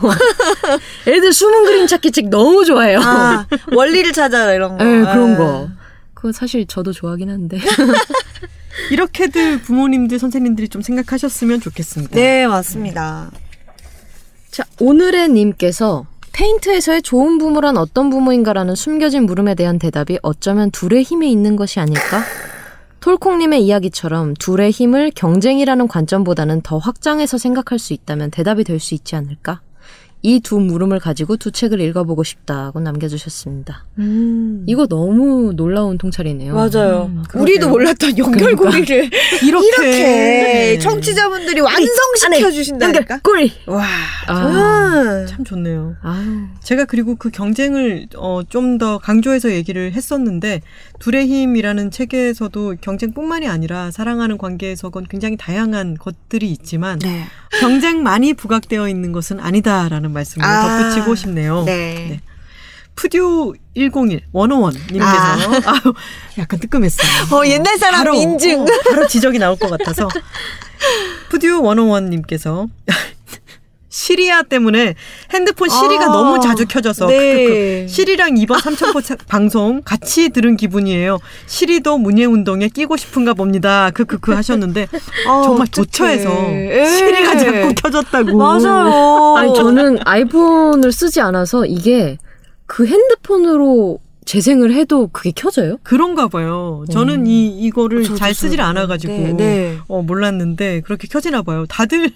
애들 숨은 그림 찾기 책 너무 좋아해요. 아 원리를 찾아라 이런 거. 예, 그런 아. 거. 그거 사실 저도 좋아하긴 한데. 이렇게들 부모님들 선생님들이 좀 생각하셨으면 좋겠습니다. 네, 맞습니다. 자, 오늘의 님께서 페인트에서의 좋은 부모란 어떤 부모인가라는 숨겨진 물음에 대한 대답이 어쩌면 둘의 힘에 있는 것이 아닐까? 톨콩님의 이야기처럼 둘의 힘을 경쟁이라는 관점보다는 더 확장해서 생각할 수 있다면 대답이 될 수 있지 않을까? 이 두 물음을 가지고 두 책을 읽어보고 싶다고 남겨주셨습니다. 이거 너무 놀라운 통찰이네요. 맞아요. 음, 우리도. 몰랐던 연결고리를 *laughs* 이렇게, 이렇게 네. 청취자분들이 완성시켜 주신다니까. 꿀! 와, 아. 참 좋네요. 아유. 제가 그리고 그 경쟁을 어, 좀 더 강조해서 얘기를 했었는데 둘의 힘이라는 책에서도 경쟁뿐만이 아니라 사랑하는 관계에서 건 굉장히 다양한 것들이 있지만 네. 경쟁만이 부각되어 있는 것은 아니다라는 말씀을 아. 덧붙이고 싶네요. 네. 푸듀 101 101님께서 아. *laughs* 아유 약간 뜨끔했어요. 어, 옛날 사람 바로, 인증. 어, 바로 지적이 나올 것 같아서 푸듀 101님께서 시리아 때문에 핸드폰 시리가 아, 너무 자주 켜져서 네. 시리랑 이번 삼천포 차- *laughs* 방송 같이 들은 기분이에요. 시리도 문예운동에 끼고 싶은가 봅니다. 크크크 하셨는데 아, 정말. 도처에서 예. 시리가 자꾸 켜졌다고. 맞아요. *laughs* 아니, 저는 아이폰을 쓰지 않아서 이게 그 핸드폰으로 재생을 해도 그게 켜져요? 그런가 봐요. 저는 이 이거를 저도 잘 쓰질. 않아가지고 네, 네. 어 몰랐는데 그렇게 켜지나 봐요. 다들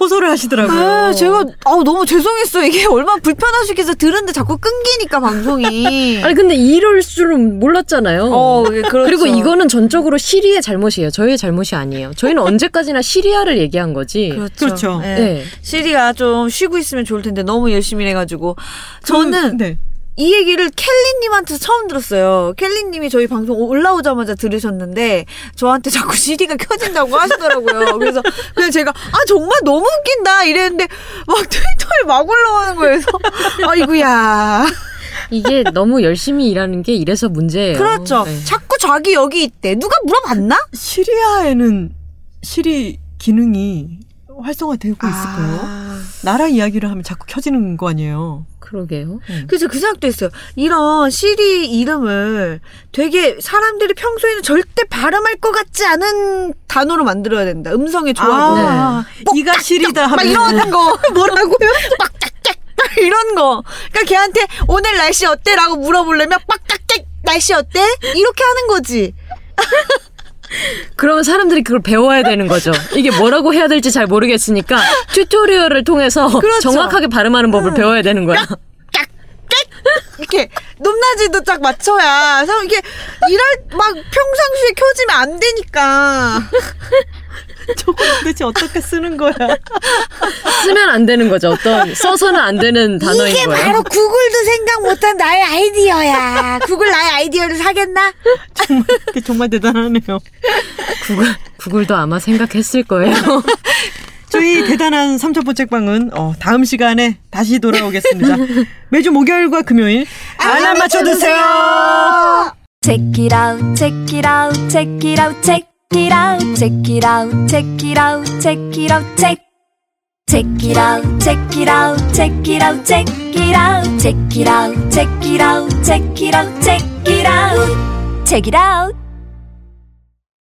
호소를 하시더라고요. 아, 제가 아우 너무 죄송했어. 이게 얼마나 불편하시겠어. 들은데 자꾸 끊기니까 방송이. *laughs* 아니, 근데 이럴 줄은 몰랐잖아요. 어, 예, 그렇죠. 그리고 이거는 전적으로 시리의 잘못이에요. 저희의 잘못이 아니에요. 저희는 언제까지나 시리아를 얘기한 거지. 그렇죠. 그렇죠. 예. 네. 시리가 좀 쉬고 있으면 좋을 텐데 너무 열심히 해가지고 저는 그, 네. 이 얘기를 켈리님한테 처음 들었어요. 켈리님이 저희 방송 올라오자마자 들으셨는데 저한테 자꾸 CD가 켜진다고 하시더라고요. 그래서 그냥 제가 아 정말 너무 웃긴다 이랬는데 막 트위터에 막 올라오는 거예요. 그래서 아이구야. 이게 너무 열심히 일하는 게 이래서 문제예요. 그렇죠. 네. 자꾸 자기 여기 있대. 누가 물어봤나? 시리아에는 시리 기능이 활성화되고 있을까요? 아. 나라 이야기를 하면 자꾸 켜지는 거 아니에요? 그러게요. 그래서 그 생각도 했어요. 이런 시리 이름을 되게 사람들이 평소에는 절대 발음할 것 같지 않은 단어로 만들어야 된다. 음성의 조합으로. 아, 이가 시리다 막 하면 이런 거 *laughs* 뭐라고요? 빡짝짝 막 이런 거. 그러니까 걔한테 오늘 날씨 어때 라고 물어보려면 빡짝짝 날씨 어때? 이렇게 하는 거지. 그러면 사람들이 그걸 배워야 되는 거죠. 이게 뭐라고 해야 될지 잘 모르겠으니까 튜토리얼을 통해서 그렇죠. 정확하게 발음하는 법을 배워야 되는 거야. 이렇게 높낮이도 딱 맞춰야. 이게 이럴 막 평상시에 켜지면 안 되니까. *laughs* 저거 도대체 어떻게 쓰는 거야? *laughs* 쓰면 안 되는 거죠. 어떤 써서는 안 되는 단어인 이게 거예요. 바로 구글도 생각 못한 나의 아이디어야. 구글 나의 아이디어를 사겠나? 정말, 정말 대단하네요. 구글, 구글도 아마 생각했을 거예요. *laughs* 저희 대단한 삼천포 책방은 어, 다음 시간에 다시 돌아오겠습니다. 매주 목요일과 금요일 알람 맞춰두세요. Check it out, check it out, check it out, check it out, check it out, check it out, check it out, check. Check it out, check it out, check it out, check it out, check it out, check it out, check it out, check it out, check it out.